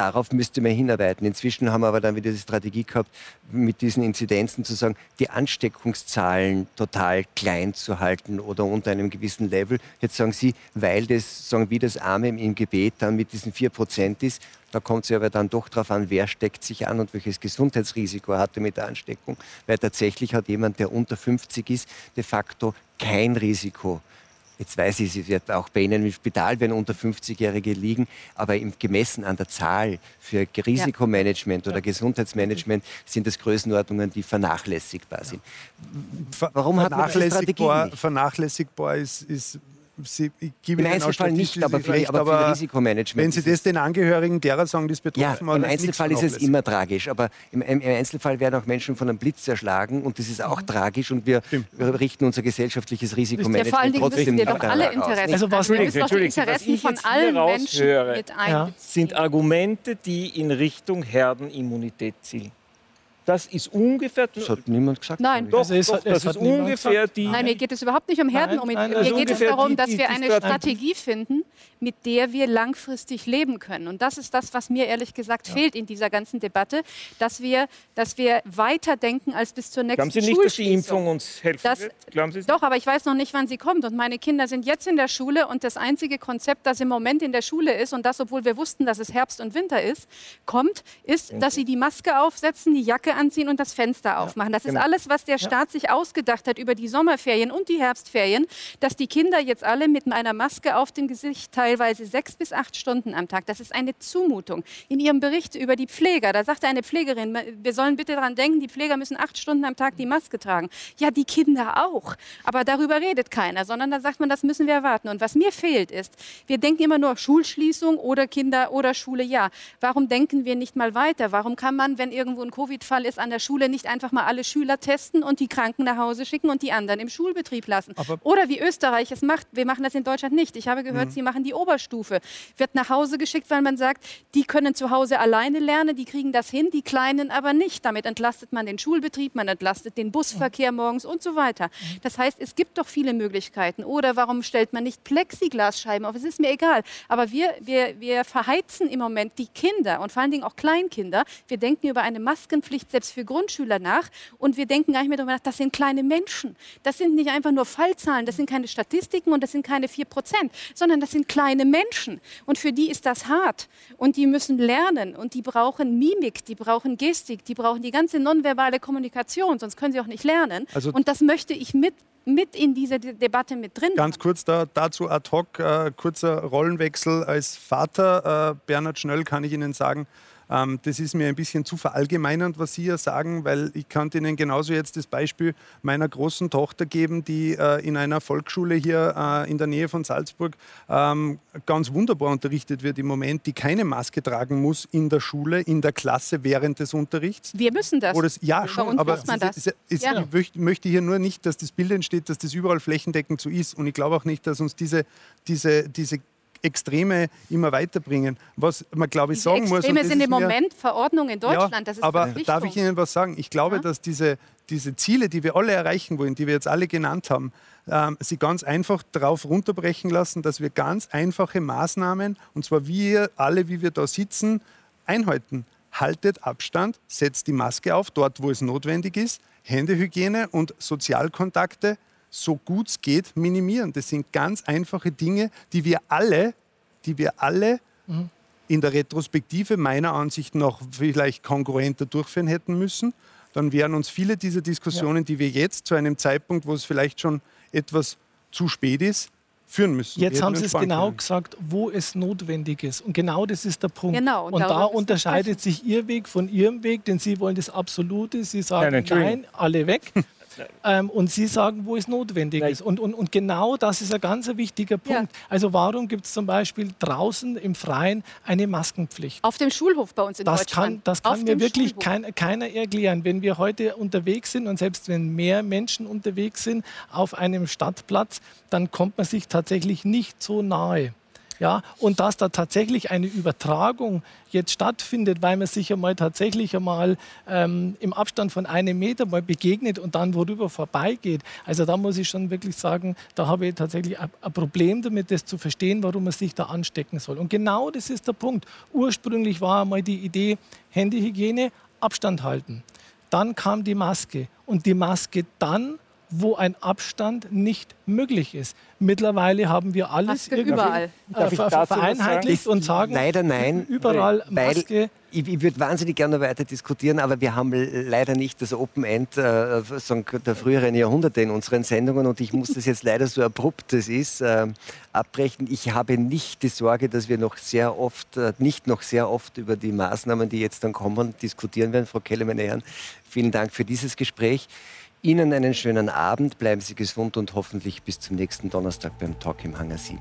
darauf müsste man hinarbeiten. Inzwischen haben wir aber dann wieder die Strategie gehabt, mit diesen Inzidenzen zu sagen, die Ansteckungszahlen total klein zu halten oder unter einem gewissen Level. Jetzt sagen Sie, weil das, sagen wie das Arme im Gebet dann mit diesen 4% ist, da kommt es aber dann doch darauf an, wer steckt sich an und welches Gesundheitsrisiko hat er mit der Ansteckung. Weil tatsächlich hat jemand, der unter 50 ist, de facto kein Risiko Jetzt weiß ich, es wird auch bei Ihnen im Spital, wenn unter 50-Jährige liegen, aber im, gemessen an der Zahl für Risikomanagement ja. oder Gesundheitsmanagement sind das Größenordnungen, die vernachlässigbar sind. Warum hat man diese Strategie nicht? Vernachlässigbar ist, ist Sie, ich gebe Im Einzelfall nicht, aber, vielleicht, aber, aber für Risikomanagement. Wenn Sie das den Angehörigen derer sagen, die es betroffen ja, Im Einzelfall ist es immer tragisch, aber im, im, Einzelfall werden auch Menschen von einem Blitz zerschlagen und das ist auch mhm. tragisch und wir, wir, richten unser gesellschaftliches Risikomanagement ja, vor allen Dingen trotzdem wir doch alle Interessen. Also was, Entschuldigung, also Entschuldigung, was ich von allen Menschen mit ja. sind Argumente, die in Richtung Herdenimmunität zielen. Das ist ungefähr. Das hat niemand gesagt. Nein, doch, doch, doch das ist ungefähr die. Nein, mir geht es überhaupt nicht um Herden. Nein, nein, mir geht es darum, dass wir eine Strategie finden, mit der wir langfristig leben können. Und das ist das, was mir ehrlich gesagt ja. fehlt in dieser ganzen Debatte, dass wir, dass wir weiterdenken als bis zur nächsten Glauben Sie nicht, dass die Impfung uns helfen das, wird? Glauben Sie doch, aber ich weiß noch nicht, wann sie kommt. Und meine Kinder sind jetzt in der Schule und das einzige Konzept, das im Moment in der Schule ist, und das, obwohl wir wussten, dass es Herbst und Winter ist, kommt, ist, dass sie die Maske aufsetzen, die Jacke anziehen und das Fenster aufmachen. Das ist genau. alles, was der Staat sich ausgedacht hat über die Sommerferien und die Herbstferien, dass die Kinder jetzt alle mit einer Maske auf dem Gesicht teilweise teilweise sechs bis acht Stunden am Tag. Das ist eine Zumutung. In Ihrem Bericht über die Pfleger, da sagte eine Pflegerin, wir sollen bitte daran denken, die Pfleger müssen acht Stunden am Tag die Maske tragen. Ja, die Kinder auch. Aber darüber redet keiner, sondern da sagt man, das müssen wir erwarten. Und was mir fehlt ist, wir denken immer nur Schulschließung oder Kinder oder Schule, ja. Warum denken wir nicht mal weiter? Warum kann man, wenn irgendwo ein Covid-Fall ist an der Schule, nicht einfach mal alle Schüler testen und die Kranken nach Hause schicken und die anderen im Schulbetrieb lassen? Aber oder wie Österreich es macht, wir machen das in Deutschland nicht. Ich habe gehört, mhm. sie machen die Oberstufe, wird nach Hause geschickt, weil man sagt, die können zu Hause alleine lernen, die kriegen das hin, die Kleinen aber nicht. Damit entlastet man den Schulbetrieb, man entlastet den Busverkehr morgens und so weiter. Das heißt, es gibt doch viele Möglichkeiten. Oder warum stellt man nicht Plexiglasscheiben auf? Es ist mir egal. Aber wir, wir, wir verheizen im Moment die Kinder und vor allen Dingen auch Kleinkinder. Wir denken über eine Maskenpflicht selbst für Grundschüler nach und wir denken gar nicht mehr darüber nach, das sind kleine Menschen. Das sind nicht einfach nur Fallzahlen, das sind keine Statistiken und das sind keine 4 Prozent, sondern das sind kleine Menschen. Und für die ist das hart. Und die müssen lernen. Und die brauchen Mimik, die brauchen Gestik, die brauchen die ganze nonverbale Kommunikation. Sonst können sie auch nicht lernen. Also und das möchte ich mit mit in diese Debatte mit drin. Ganz kurz da, dazu ad hoc, äh, kurzer Rollenwechsel als Vater. Äh, Bernhard Schnöll kann ich Ihnen sagen, ähm, das ist mir ein bisschen zu verallgemeinernd, was Sie hier sagen, weil ich könnte Ihnen genauso jetzt das Beispiel meiner großen Tochter geben, die äh, in einer Volksschule hier äh, in der Nähe von Salzburg ähm, ganz wunderbar unterrichtet wird im Moment, die keine Maske tragen muss in der Schule, in der Klasse während des Unterrichts. Wir müssen das. das ja, schon, aber ist, ist, ist, ja. ich möchte hier nur nicht, dass das Bild entsteht, dass das überall flächendeckend so ist. Und ich glaube auch nicht, dass uns diese, diese, diese Extreme immer weiterbringen. Was man, glaube ich, sagen Extreme muss. Extreme sind im Moment Verordnungen in Deutschland. Ja, das ist aber darf ich Ihnen was sagen? Ich glaube, ja? dass diese, diese Ziele, die wir alle erreichen wollen, die wir jetzt alle genannt haben, ähm, sie ganz einfach darauf runterbrechen lassen, dass wir ganz einfache Maßnahmen, und zwar wir alle, wie wir da sitzen, einhalten. Haltet Abstand, setzt die Maske auf, dort, wo es notwendig ist, Händehygiene und Sozialkontakte so gut es geht minimieren. Das sind ganz einfache Dinge, die wir alle, die wir alle mhm. in der Retrospektive meiner Ansicht nach vielleicht kongruenter durchführen hätten müssen. Dann wären uns viele dieser Diskussionen, ja. die wir jetzt zu einem Zeitpunkt, wo es vielleicht schon etwas zu spät ist, führen müssen. Jetzt haben Sie es genau können. gesagt, wo es notwendig ist. Und genau das ist der Punkt. Genau, und, und da unterscheidet sich Ihr Weg von Ihrem Weg, denn Sie wollen das Absolute. Sie sagen, nein, nein alle weg. Ähm, und Sie sagen, wo es notwendig Nein. ist. Und, und, und genau das ist ein ganz wichtiger Punkt. Ja. Also warum gibt es zum Beispiel draußen im Freien eine Maskenpflicht? Auf dem Schulhof bei uns in das Deutschland. Kann, das kann mir wirklich kein, keiner erklären. Wenn wir heute unterwegs sind und selbst wenn mehr Menschen unterwegs sind auf einem Stadtplatz, dann kommt man sich tatsächlich nicht so nahe. Ja, und dass da tatsächlich eine Übertragung jetzt stattfindet, weil man sich einmal tatsächlich einmal ähm, im Abstand von einem Meter mal begegnet und dann worüber vorbeigeht. Also da muss ich schon wirklich sagen, da habe ich tatsächlich ein, ein Problem damit, das zu verstehen, warum man sich da anstecken soll. Und genau das ist der Punkt. Ursprünglich war einmal die Idee, Handyhygiene, Abstand halten. Dann kam die Maske und die Maske dann wo ein Abstand nicht möglich ist. Mittlerweile haben wir alles irgendwie überall. Äh, vereinheitlicht und sagen leider nein, überall Maske. Ich, ich würde wahnsinnig gerne weiter diskutieren, aber wir haben leider nicht das Open End äh, der früheren Jahrhunderte in unseren Sendungen und ich muss das jetzt leider so abrupt es ist äh, abbrechen. Ich habe nicht die Sorge, dass wir noch sehr oft, äh, nicht noch sehr oft über die Maßnahmen, die jetzt dann kommen, diskutieren werden. Frau Keller, meine Herren, vielen Dank für dieses Gespräch. Ihnen einen schönen Abend, bleiben Sie gesund und hoffentlich bis zum nächsten Donnerstag beim Talk im Hangar 7.